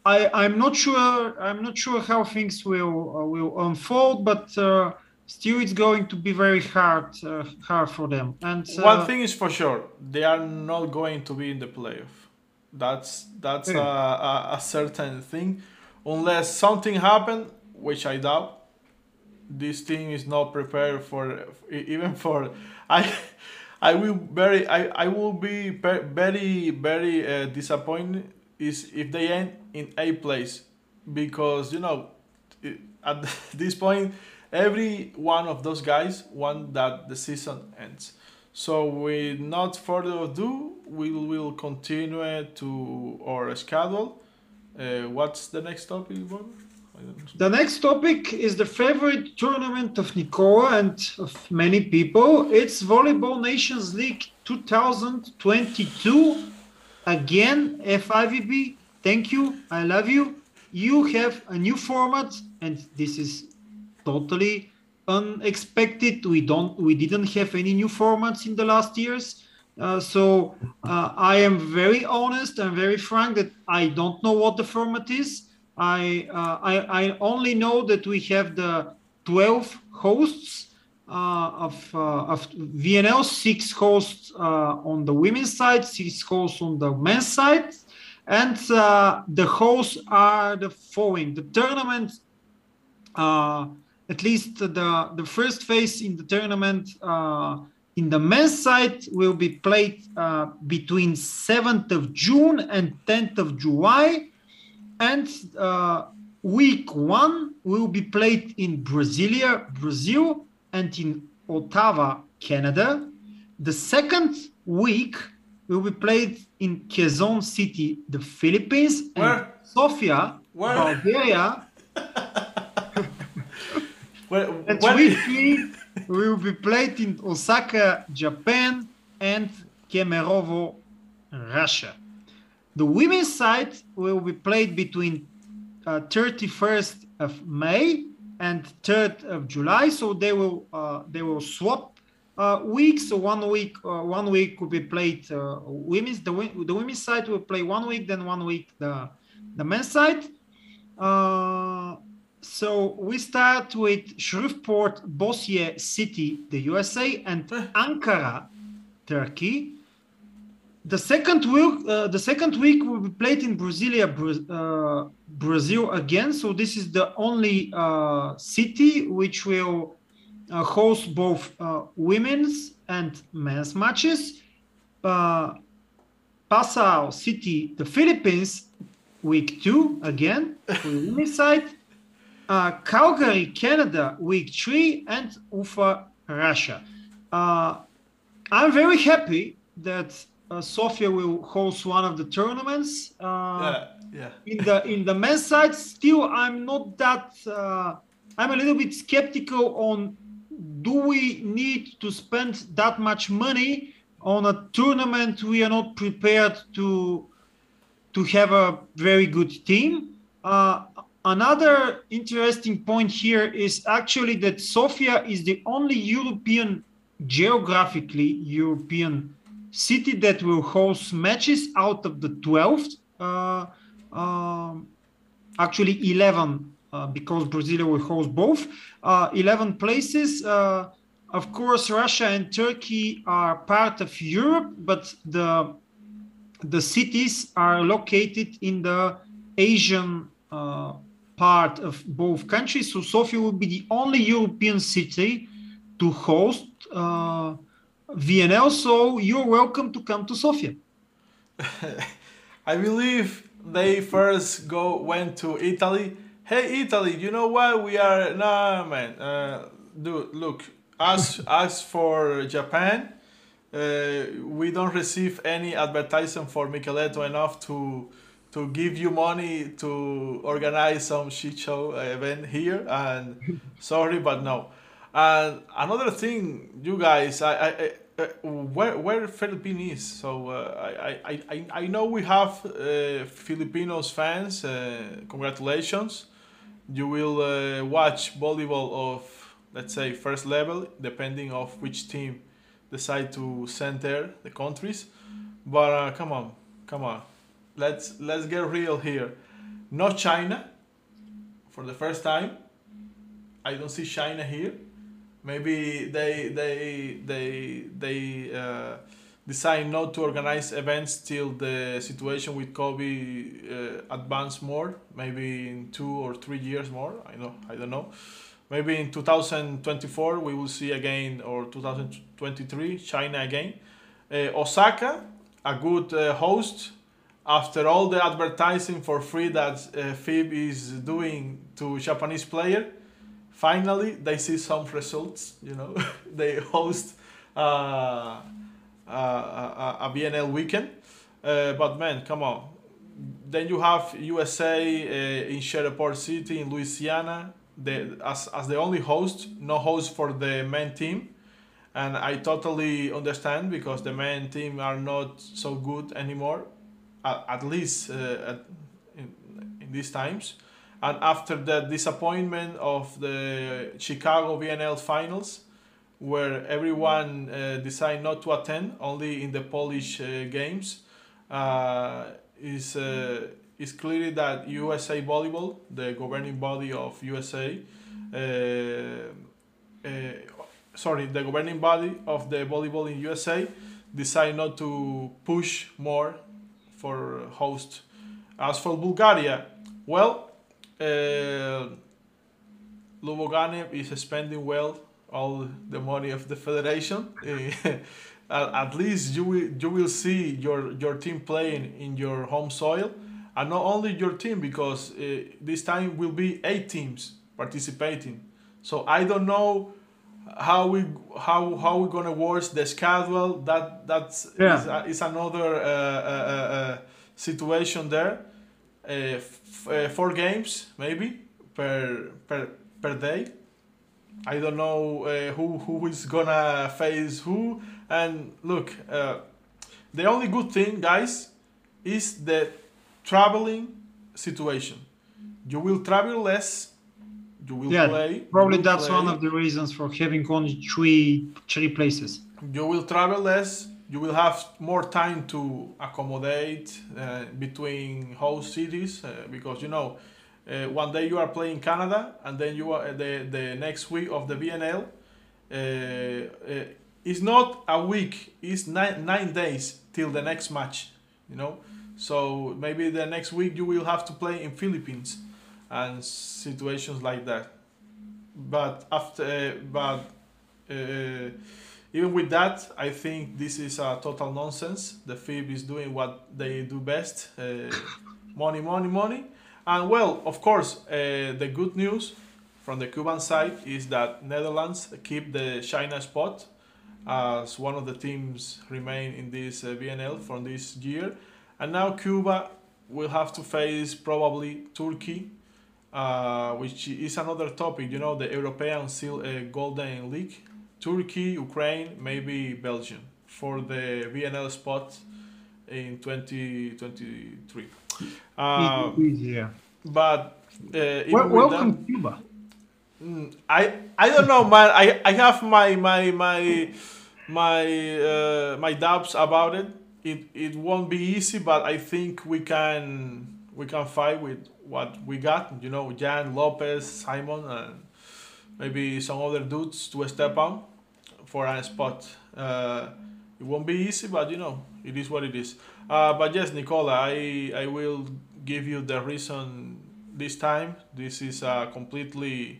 I, I'm not sure. I'm not sure how things will uh, will unfold, but uh, still it's going to be very hard uh, hard for them. And one thing is for sure, they are not going to be in the playoff. That's that's a, a, a, certain thing, unless something happened, which I doubt. This team is not prepared for even for I. I will very I, I will be very very uh, disappointed is if they end in a place because you know at this point, every one of those guys want that the season ends. So, with not further ado, we will continue to our schedule. Uh, what's the next topic, Bob? The next topic is the favorite tournament of Nicola and of many people. It's Volleyball Nations League 2022. Again, FIVB, thank you. I love you. You have a new format, and this is totally unexpected. We don't, we didn't have any new formats in the last years. Uh, so uh, I am very honest and very frank that I don't know what the format is. I, uh, I, I only know that we have the 12 hosts uh, of, uh, of VNL, six hosts uh, on the women's side, six hosts on the men's side. And the hosts are the following. The tournament, at least the, the first phase in the tournament, in the men's side will be played uh, between 7th of June and 10th of July and uh, week one will be played in Brasilia, Brazil, and in Ottawa, Canada. The second week will be played in Quezon City, the Philippines, Where? and Sofia, Where? Bulgaria. Where, and week three will be played in Osaka, Japan, and Kemerovo, Russia. The women's side will be played between uh, 31st of May and 3rd of July. So they will uh, they will swap uh, weeks. So one week uh, one week will be played uh, women's. The the women's side will play one week, then one week the the men's side. Uh, so we start with Shreveport, Bossier City, the USA, and Ankara, Turkey. The second week, uh, the second week will be played in Brasilia, uh, Brazil again. So this is the only uh, city which will uh, host both uh, women's and men's matches. Uh, Pasao City, the Philippines, week two again for women's side. Calgary, Canada, week three, and Ufa, Russia. I'm very happy that uh, Sofia will host one of the tournaments. Uh, yeah, yeah. in the in the men's side, still I'm not that. Uh, I'm a little bit skeptical on do we need to spend that much money on a tournament we are not prepared to to have a very good team. Uh, another interesting point here is actually that Sofia is the only European, geographically European city that will host matches out of the 12. Uh, um, actually 11 uh, because Brazil will host both. Uh, 11 places. Uh, of course, Russia and Turkey are part of Europe, but the the cities are located in the Asian uh, part of both countries. So Sofia will be the only European city to host uh, VNL. So you're welcome to come to Sofia. I believe they first go went to Italy. Hey Italy, you know what? We are nah man. Uh, dude, look, as as for Japan, uh, we don't receive any advertisement for Michieletto enough to to give you money to organize some shit show event here. And sorry, but no. And another thing, you guys, I, I, I uh, where where Philippines is. So uh, I, I, I I know we have uh, Filipinos fans. Uh, congratulations. You will uh, watch volleyball of let's say first level, depending of which team decide to send there the countries. But uh, come on, come on, let's let's get real here. No China for the first time. I don't see China here maybe they they they they uh, decide not to organize events till the situation with COVID uh, advance more. Maybe in two or three years more. I know I don't know. Maybe in 2024 we will see again or 2023 China again. Uh, Osaka, a good uh, host. after all the advertising for free that uh, FIB is doing to Japanese player, finally they see some results. You know, they host uh, a, a, a BNL weekend. Uh, but man, come on. Then you have USA uh, in Shreveport City in Louisiana, the, as, as the only host, no host for the main team. And I totally understand because the main team are not so good anymore, at, at least uh, at, in, in these times. And after the disappointment of the Chicago BNL finals, where everyone uh, decided not to attend, only in the Polish uh, games, uh, is uh, is clearly that USA Volleyball, the governing body of USA, uh, uh, sorry, the governing body of the volleyball in USA, decided not to push more for host. As for Bulgaria, well, uh, is spending well all the money of the federation. at least you will you will see your your team playing in your home soil, and not only your team because uh, this time will be eight teams participating. So I don't know how we how how we're gonna work the schedule. That that's yeah. is, is another uh, uh, uh, uh situation there. Uh, four games maybe per per per day. I don't know who who is gonna face who and look, uh, the only good thing, guys, is the traveling situation. You will travel less. You will yeah, play. Probably that's play. one of the reasons for having only three three places. You will travel less. You will have more time to accommodate uh, between host cities uh, because you know uh, one day you are playing Canada and then you are the the next week of the BNL. Uh, uh, it's not a week it's nine, nine days till the next match you know so maybe the next week you will have to play in philippines and situations like that but after uh, but uh, even with that i think this is a total nonsense the fib is doing what they do best uh, money money money and well of course uh, the good news from the cuban side is that netherlands keep the china spot as one of the teams remain in this uh, BNL from this year. And now Cuba will have to face probably Turkey, uh, which is another topic, you know, the European Sil- uh, Golden League. Turkey, Ukraine, maybe Belgium for the BNL spot in 2023. Uh, yeah. But uh, well, welcome that, Cuba. Mm, I I don't know, man. I, I have my my my my uh, my doubts about it. It it won't be easy, but I think we can we can fight with what we got. You know, Jan Lopez, Simon, and maybe some other dudes to step on for a spot. Uh, it won't be easy, but you know, it is what it is. Uh, but yes, Nicola, I I will give you the reason this time. This is a completely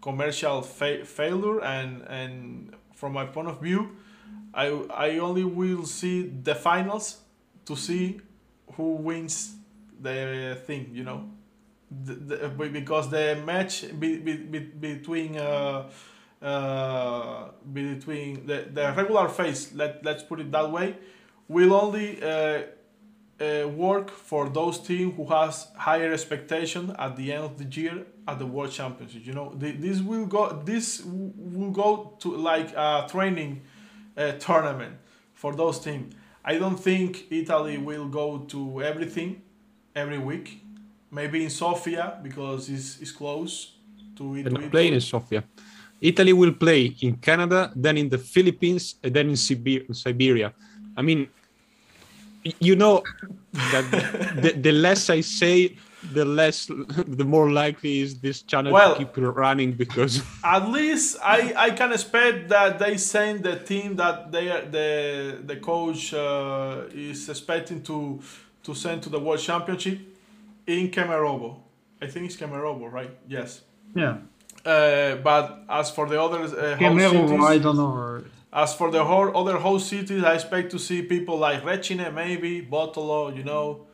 commercial fa- failure, and and from my point of view, I I only will see the finals to see who wins the thing, you know, the, the, because the match be, be, be, between uh, uh, between the, the regular phase, let let's put it that way, will only uh, uh, work for those teams who has higher expectation at the end of the year at the World Championship. You know, this will go this will go to like a training uh, tournament for those teams. I don't think Italy will go to everything every week. Maybe in Sofia because it's, it's close to it. They're playing in Sofia. Italy will play in Canada, then in the Philippines, and then in Siberia. I mean, you know that the, the less I say, the less the more likely is this channel well, to keep running because at least I, I can expect that they send the team that they are, the the coach uh, is expecting to to send to the world championship in Kemerovo. I think it's Kemerovo, right? Yes. Yeah. Uh, but as for the other uh, cities, I don't know. As for the whole other host cities, I expect to see people like Recine, maybe Bottolo, you know,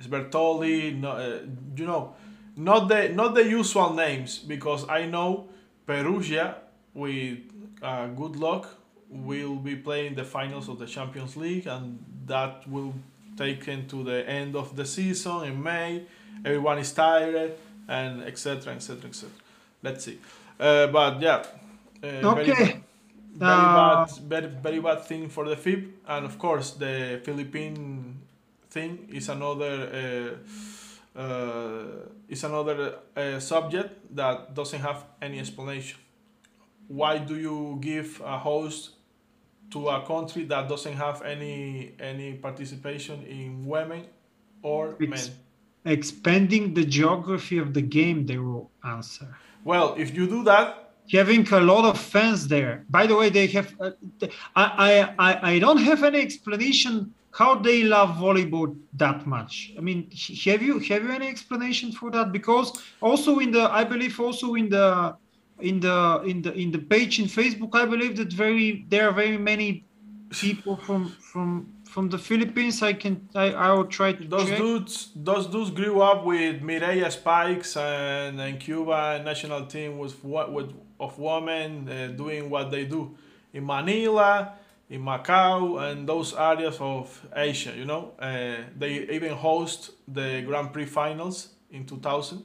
Sbertoli, no, uh, you know, not the not the usual names because I know Perugia with uh, good luck will be playing the finals of the Champions League and that will take into the end of the season in May. Everyone is tired and etc. etc. etc. Let's see, uh, but yeah. Uh, okay. Very, very uh, bad, very, very bad thing for the FIB, and of course the Philippine thing is another uh, uh, is another uh, subject that doesn't have any explanation. Why do you give a host to a country that doesn't have any any participation in women or it's men? Expanding the geography of the game, they will answer. Well, if you do that, having a lot of fans there. By the way, they have. Uh, I, I I don't have any explanation how they love volleyball that much. I mean, have you have you any explanation for that? Because also in the, I believe also in the in the in the in the page in Facebook, I believe that very there are very many people from from from the Philippines. I can I, I will try to. Those check. dudes, those dudes grew up with Mireia Spikes and, and Cuba national team was what with of women uh, doing what they do in Manila, in Macau, and those areas of Asia. You know, uh, they even host the Grand Prix finals in 2000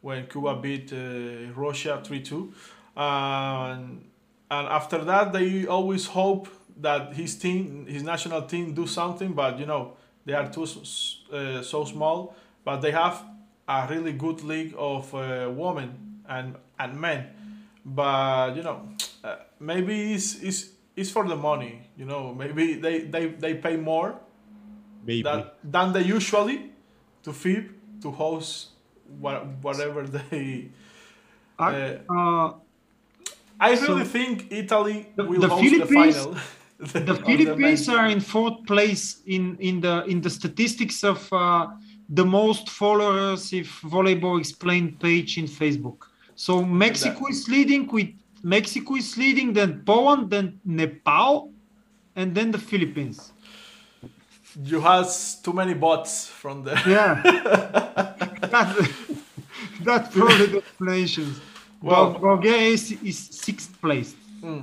when Cuba beat uh, Russia 3-2. and after that, they always hope that his team, his national team, do something. But you know, they are too uh, so small. But they have a really good league of uh, women and and men but you know uh, maybe it's, it's it's for the money you know maybe they they, they pay more maybe. That, than they usually to FIB to host what, whatever they uh, uh, I really so think Italy will the host the final. the, the Philippines are in fourth place in, in the in the statistics of uh, the most followers if volleyball explained page in Facebook. So Mexico is leading with Mexico is leading, then Poland, then Nepal, and then the Philippines. You has too many bots from there. Yeah, that, that's probably the explanation. Well, Bulgaria is, is sixth place. Hmm.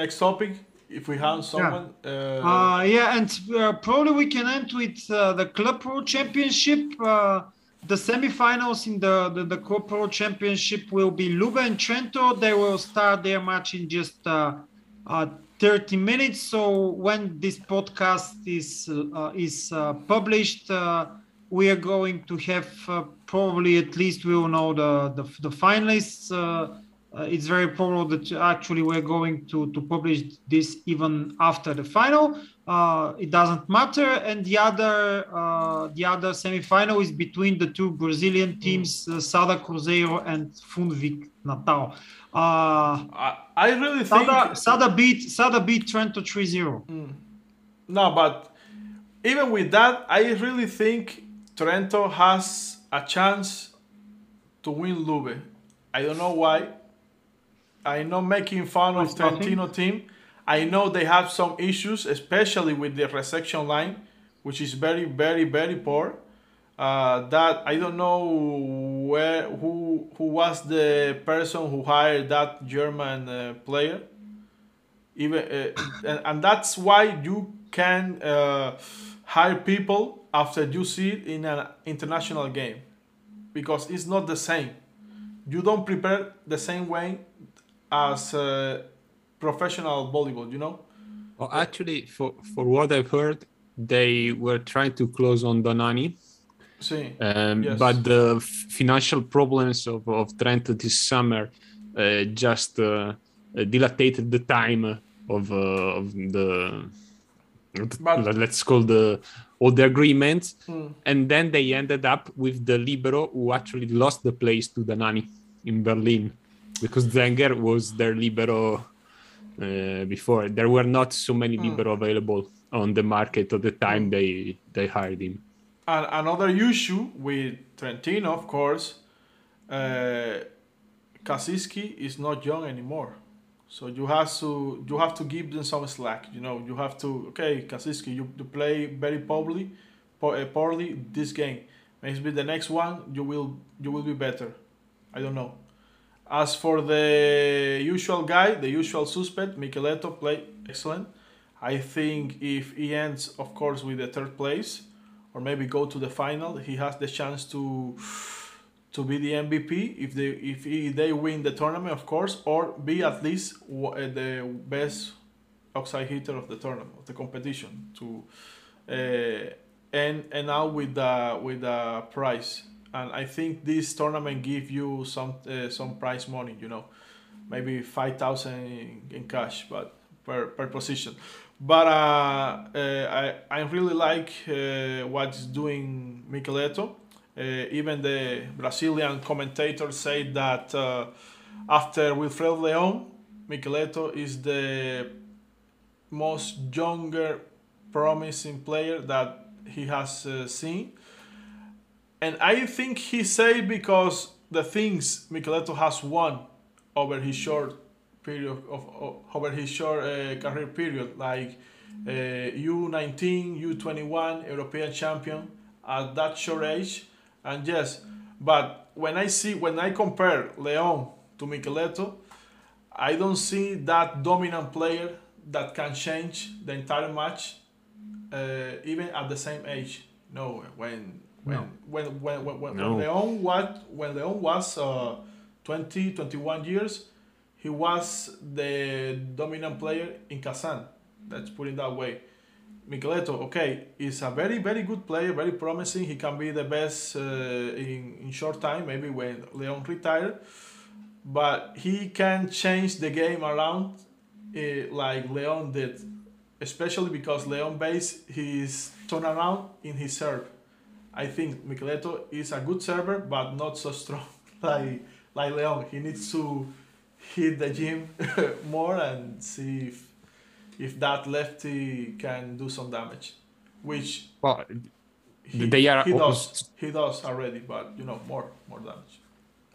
Next topic, if we have someone. Yeah, uh, uh, yeah and uh, probably we can end with uh, the Club Pro Championship. Uh, the semifinals in the, the, the Co-Pro Championship will be Lube and Trento. They will start their match in just uh, uh, 30 minutes. So when this podcast is uh, is uh, published, uh, we are going to have uh, probably at least we will know the the, the finalists uh, it's very probable that actually we're going to, to publish this even after the final. Uh, it doesn't matter. And the other uh, the other semifinal is between the two Brazilian hmm. teams, mm. Sada Cruzeiro and Funvic Natal. Uh, I, I really Sada, think Sada beat Sada beat Trento 3-0. Mm. No, but even with that, I really think Trento has a chance to win Lube. I don't know why I'm not making fun of Trentino team. I know they have some issues, especially with the reception line, which is very, very, very poor. Uh, that I don't know where who who was the person who hired that German uh, player. Even uh, and, and that's why you can uh, hire people after you see it in an international game, because it's not the same. You don't prepare the same way as a professional volleyball, you know? Well, actually, for, for what I've heard, they were trying to close on Donani. Sí. Um, yes. But the financial problems of, of Trento this summer uh, just uh, dilated the time of, uh, of the, but, let's call the all the agreements. Mm. And then they ended up with the Libero who actually lost the place to Donani in Berlin because Zenger was their libero uh, before. There were not so many mm. libero available on the market at the time mm. they they hired him. And another issue with Trentino, of course, uh, Kaziyski is not young anymore. So you have to you have to give them some slack. You know, you have to okay, Kaziyski, you, you play very poorly, poorly this game. Maybe the next one you will you will be better. I don't know. As for the usual guy, the usual suspect, Michieletto played excellent. I think if he ends, of course, with the third place, or maybe go to the final, he has the chance to to be the MVP if they if he, they win the tournament, of course, or be at least uh, the best outside hitter of the tournament of the competition to uh, end and out with the with the prize. And I think this tournament give you some uh, some prize money, you know, maybe five thousand in, cash, but per per position. But uh, uh, I I really like uh, what's doing Michieletto uh, even the Brazilian commentators say that after Wilfredo Leon, Michieletto is the most younger promising player that he has uh, seen. And I think he said because the things Michieletto has won over his short period of, of over his short uh, career period, like uh, U19, U21, European champion at that short age, and yes, but when I see when I compare Leon to Michieletto, I don't see that dominant player that can change the entire match, uh, even at the same age. No, when when no. when when when, when, no. when Leon was when Leon was uh, 20, 21 years, he was the dominant player in Kazan. Let's put it that way. Michieletto, okay, is a very, very good player, very promising. He can be the best uh, in, in short time, maybe when Leon retired. But he can change the game around uh, like Leon did, especially because Leon base his turnaround in his serve. I think Michieletto is a good server, but not so strong like like Leon. He needs to hit the gym more and see if if that lefty can do some damage, which well, he, they are he does he does already, but you know more more damage.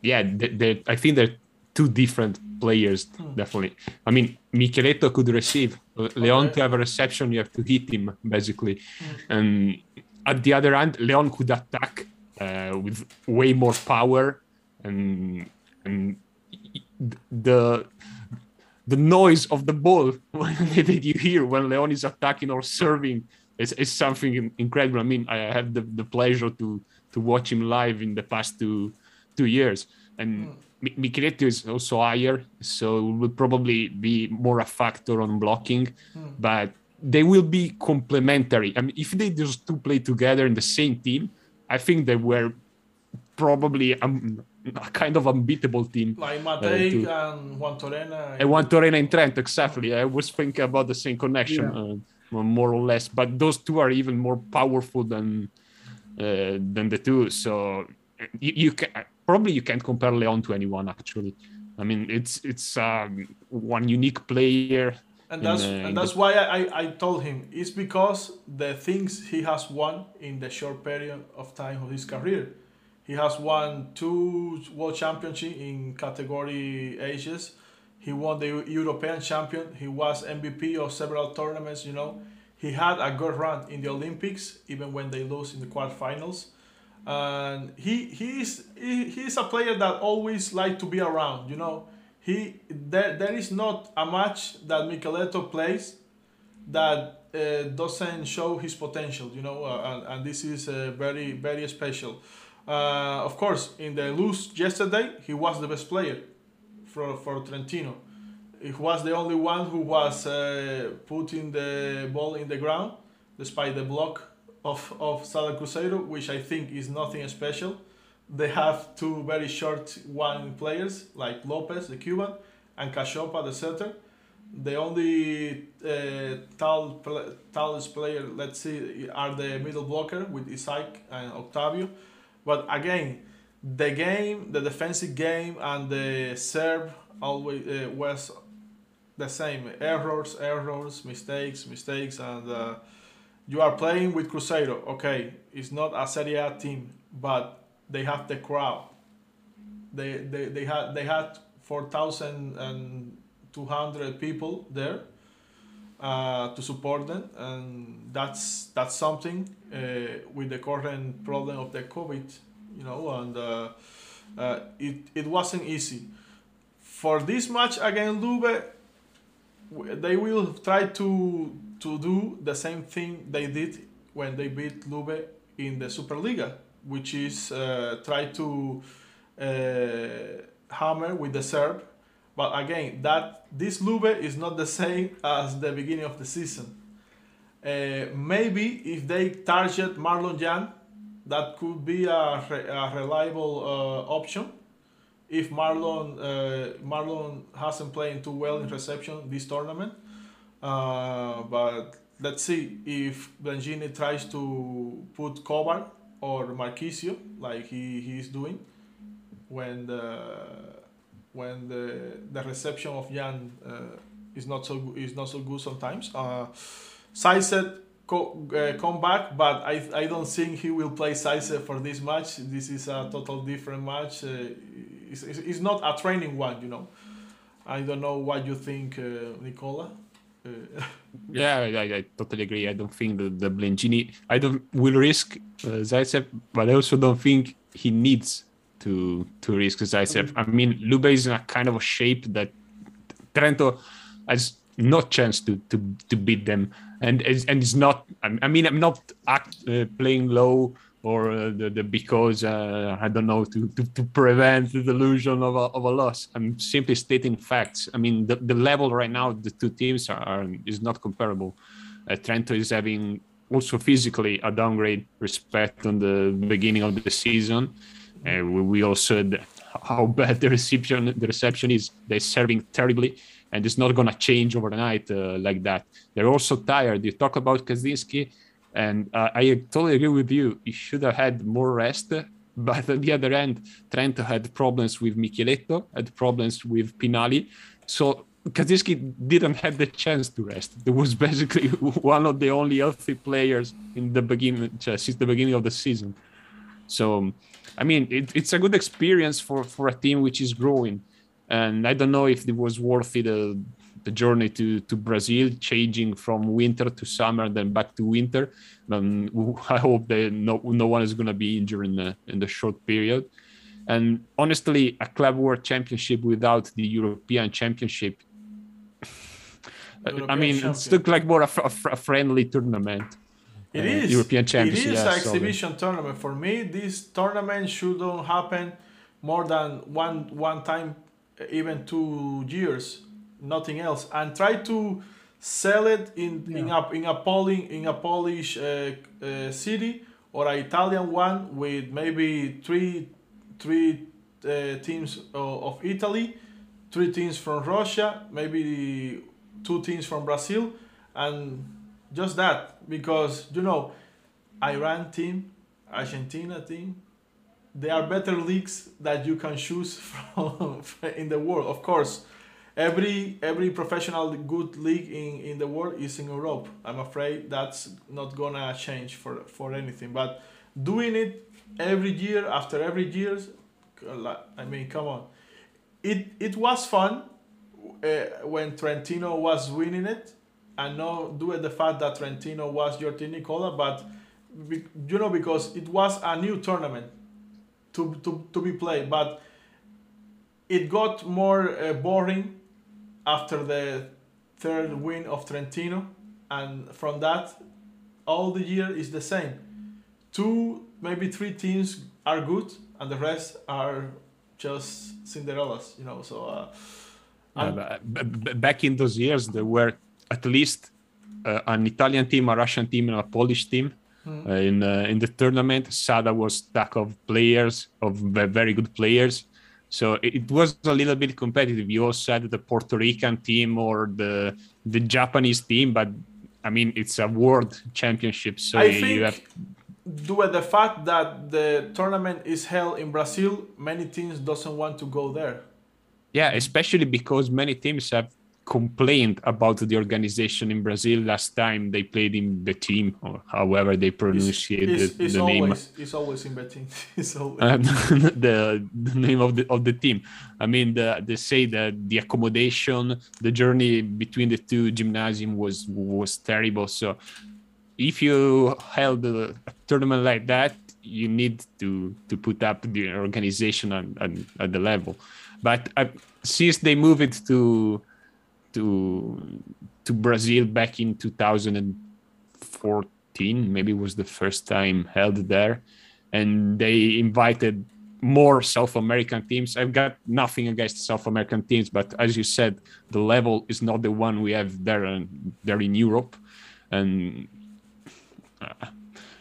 Yeah, they, they, I think they're two different players hmm. definitely. I mean, Michieletto could receive. Leon okay. to have a reception, you have to hit him basically, hmm. and at the other hand, Leon could attack uh, with way more power and and the the noise of the ball that you hear when Leon is attacking or serving is, is something incredible. I mean, I have the, the pleasure to to watch him live in the past two two years, and mm. Michieletto is also higher, so it will probably be more a factor on blocking, mm. but they will be complementary. I mean, if they just two play together in the same team, I think they were probably um, a kind of unbeatable team. Like Matey uh, and Juantorena. And Juan Torena in Trent, exactly. I was thinking about the same connection, yeah. uh, more or less. But those two are even more powerful than uh, than the two. So you, you, can probably you can't compare Leon to anyone actually. I mean, it's it's um, one unique player. And that's and that's the... why I, I told him it's because the things he has won in the short period of time of his career he has won two world championships in category ages. He won the European champion. He was MVP of several tournaments. You know, he had a good run in the Olympics, even when they lose in the quarterfinals. And he he's he, he's a player that always like to be around. You know, he there there is not a match that Michieletto plays that uh, doesn't show his potential. You know, uh, and, and this is uh, very very special. Uh, of course, in the lose yesterday, he was the best player for, for Trentino. He was the only one who was uh, putting the ball in the ground, despite the block of, of Sada Cruzeiro, which I think is nothing special. They have two very short one players, like Lopez, the Cuban, and Cachopa, the center. The only uh, tall, tallest player, let's see, are the middle blocker with Isaac and Octavio but again, the game, the defensive game, and the serve always uh, was the same. Errors, errors, mistakes, mistakes, and uh, you are playing with Cruzeiro. Okay, it's not a Serie A team, but they have the crowd. They they, they had they had four thousand and two hundred people there, uh, to support them, and that's that's something uh, with the current problem of the COVID, you know, and uh, uh, it it wasn't easy. For this match against Lube, they will try to to do the same thing they did when they beat Lube in the Superliga, which is uh, try to uh, hammer with the serve. But again, that this Lube is not the same as the beginning of the season. Uh, maybe if they target Marlon Yant, that could be a, re- a reliable uh, option. If Marlon uh, Marlon hasn't played too well in reception this tournament, uh, but let's see if Blengini tries to put Kovar or Marchisio like he, he is doing when the when the the reception of Yant uh, is not so is not so good sometimes. Uh, Zaitsev co- uh, come back, but I I don't think he will play Zaitsev for this match. This is a total different match. Uh, it's, it's, it's not a training one, you know. I don't know what you think, uh, Nicola. Yeah, I, I, totally agree. I don't think that the Blengini, I don't will risk uh, Zaitsev, but I also don't think he needs to to risk Zaitsev. I mean, Lube is in a kind of a shape that Trento has no chance to to to beat them, and and it's not. I mean, I'm not act, uh, playing low or uh, the, the because uh, I don't know to, to, to prevent the delusion of a, of a loss. I'm simply stating facts. I mean the, the level right now the two teams are, are is not comparable. Uh, Trento is having also physically a downgrade respect on the beginning of the season. Uh, we, we also how bad the reception the reception is. They're serving terribly, and it's not gonna change overnight uh, like that. They're also tired. You talk about Kaziyski and uh, I totally agree with you. He should have had more rest. But on the other end, Trento had problems with Michieletto, had problems with Pinali. So Kaziyski didn't have the chance to rest. There was basically one of the only healthy players in the beginning since the beginning of the season. So, I mean, it, it's a good experience for for a team which is growing. And I don't know if it was worth it uh, the journey to, to Brazil, changing from winter to summer, then back to winter. Um, I hope that no, no one is going to be injured in the, in the short period. And honestly, a club world championship without the European championship, European I mean, champion. it's looked like more a, a, a friendly tournament. It uh, is European Championship. It is yeah, an exhibition tournament. For me, this tournament shouldn't happen more than one one time, even two years nothing else, and try to sell it in yeah. in a in a Poli, in a Polish uh, uh, city or an Italian one with maybe three three uh, teams of, of Italy, three teams from Russia, maybe two teams from Brazil, and just that because you know, Iran team, Argentina team, they are better leagues that you can choose from in the world. Of course, every every professional good league in, in the world is in Europe. I'm afraid that's not gonna change for for anything. But doing it every year after every year, I mean, come on, it it was fun uh, when Trentino was winning it, and not due to the fact that Trentino was your team, Nicola, but you know because it was a new tournament to to, to be played, but it got more uh, boring after the third win of Trentino, and from that, all the year is the same. Two, maybe three teams are good, and the rest are just Cinderellas, you know. So, uh, yeah, back in those years, there were at least uh, an Italian team, a Russian team, and a Polish team. Mm. Uh, in uh, in the tournament, Sada was stack of players, of very good players, so it was a little bit competitive. You also had the Puerto Rican team or the the Japanese team, but I mean it's a world championship, so I you have. Due to the fact that the tournament is held in Brazil, many teams doesn't want to go there. Yeah, especially because many teams have complained about the organization in Brazil last time they played in Betim, or however they pronounce it's, the, it's the always, name. It's always in Betim. It's always. Uh, the, the name of the of the team. I mean, the, they say that the accommodation, the journey between the two gymnasium was was terrible. So, if you held a, a tournament like that, you need to to put up the organization on, on at the level. But uh, since they moved it to to to Brazil back in 2014, maybe was the first time held there, and they invited more South American teams. I've got nothing against South American teams, but as you said, the level is not the one we have there and there in Europe, and. Uh,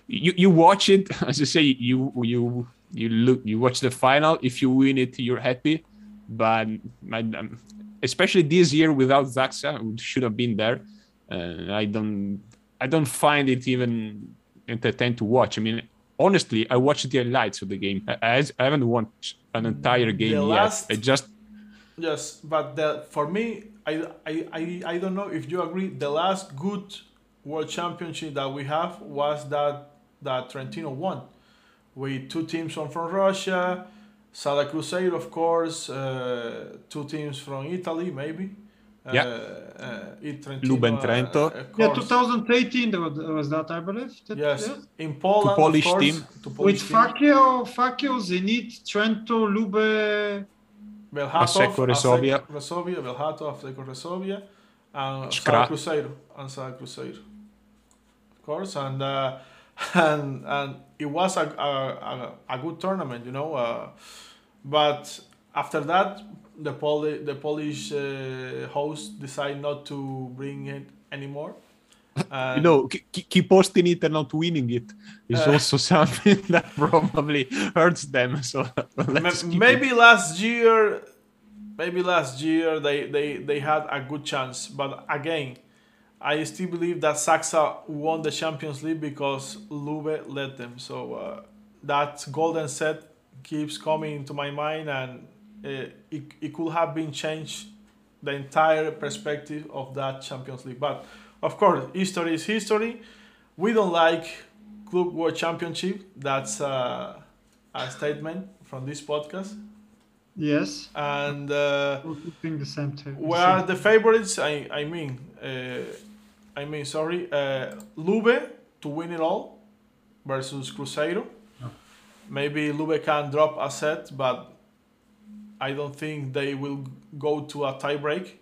you, you watch it as you say you you you look you watch the final if you win it you're happy but um, especially this year without ZAKSA, who should have been there. Uh, I don't, I don't find it even entertaining to watch. I mean, honestly, I watched the highlights of the game. I, I haven't watched an entire game last, yet. I just yes, but the, for me, I, I, I, I don't know if you agree. The last good World Championship that we have was that that Trentino won, with two teams from, from Russia Sada Cruzeiro, of course, uh, two teams from Italy, maybe. Yeah. Uh, uh, Luben Trento. yeah, 2018 there was, was that, I believe. That, yes. Yeah. In Poland, to Polish course, team. To Polish With Fakio, Fakio, Zenit, Trento, Lube. Bełchatów, Resovia. Resovia, Bełchatów, Asseco Resovia, and Sada Cruzeiro. And Sada Cruzeiro. Of course, and, uh, and, and it was a, a, a, good tournament, you know. Uh, but after that, the Poli- the Polish uh, host decided not to bring it anymore. you know, keep, keep posting it and not winning it is uh, also something that probably hurts them. So maybe it. last year, maybe last year they, they, they had a good chance, but again, I still believe that Zaksa won the Champions League because Lube led them. So uh, that golden set keeps coming into my mind, and uh, it, it could have been changed the entire perspective of that Champions League. But of course, history is history. We don't like Club World Championship. That's uh, a statement from this podcast. Yes. And uh, think the same too. Where are the favorites? I I mean. Uh, I mean, sorry, uh, Lube to win it all versus Cruzeiro. Oh. Maybe Lube can drop a set, but I don't think they will go to a tiebreak.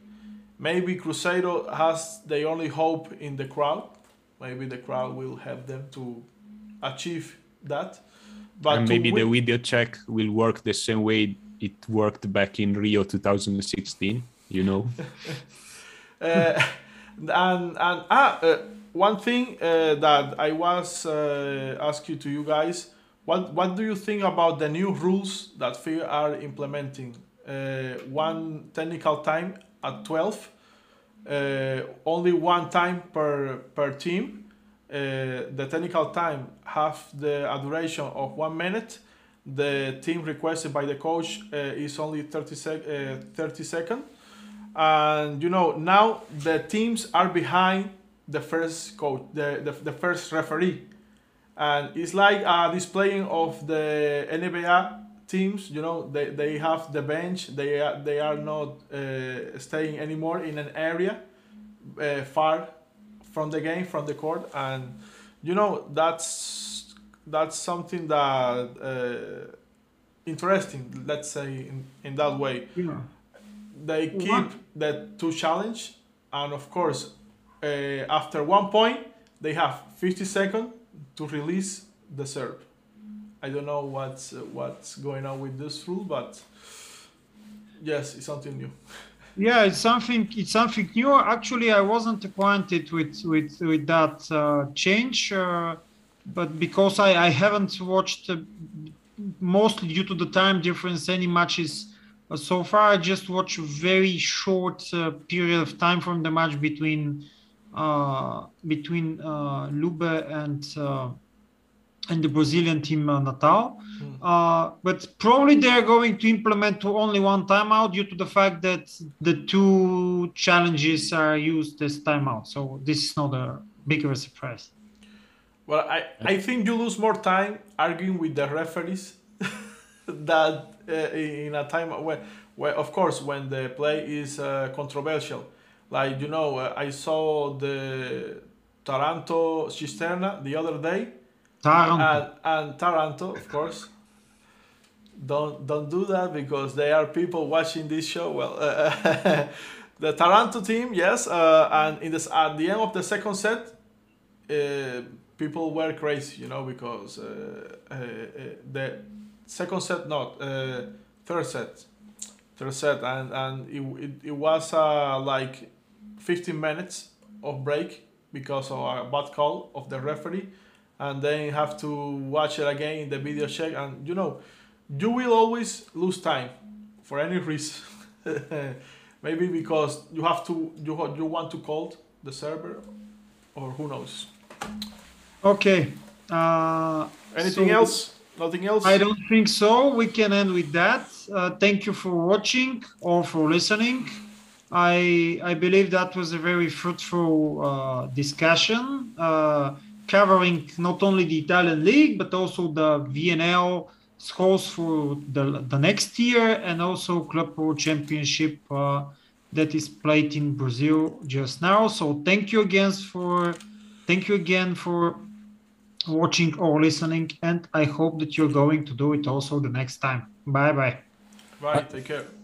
Maybe Cruzeiro has the only hope in the crowd. Maybe the crowd will help them to achieve that. But and maybe win- the video check will work the same way it worked back in Rio 2016. You know. uh, and and ah, uh, one thing uh, that I was uh, asking to you guys, what what do you think about the new rules that FIA are implementing? Uh, one technical time at twelve, uh, only one time per per team. Uh, the technical time have the duration of one minute. The team requested by the coach is only 30, sec- 30 seconds and you know now the teams are behind the first coach, the, the, the first referee, and it's like a displaying of the NBA teams. You know they, they have the bench. They are they are not uh, staying anymore in an area uh, far from the game, from the court, and you know that's that's something that uh, interesting. Let's say in, in that way. Yeah they keep what? the two challenge, and of course, uh, after one point, they have 50 seconds to release the serve. I don't know what's uh, what's going on with this rule, but yes, it's something new. Yeah, it's something. It's something new. Actually, I wasn't acquainted with with with that uh, change, uh, but because I I haven't watched, uh, mostly due to the time difference, any matches so far, I just watched a very short uh, period of time from the match between uh, between uh, Lube and uh, and the Brazilian team uh, Natal. Mm. Uh, but probably they're going to implement only one timeout due to the fact that the two challenges are used as timeout. So this is not a big of a surprise. Well, I, I think you lose more time arguing with the referees that in a time where, where, of course, when the play is uh, controversial. Like, you know, uh, I saw the Taranto Cisterna the other day Taranto. And, and Taranto, of course. don't don't do that because there are people watching this show. Well, uh, the Taranto team, yes, uh, and in this at the end of the second set, uh, people were crazy, you know, because uh, uh, uh, the second set, not third set, third set, and and it it, it was like 15 minutes of break because of a bad call of the referee and then you have to watch it again in the video check and you know you will always lose time for any reason. Maybe because you have to you, you want to call the server or who knows. Okay uh, anything so else nothing else? I don't think so. We can end with that. Uh, thank you for watching or for listening. I i believe that was a very fruitful uh, discussion uh, covering not only the Italian league but also the VNL scores for the, the next year and also Club Pro Championship uh, that is played in Brazil just now. So thank you again for thank you again for watching or listening and I hope that you're going to do it also the next time. Bye bye. Bye. Take care.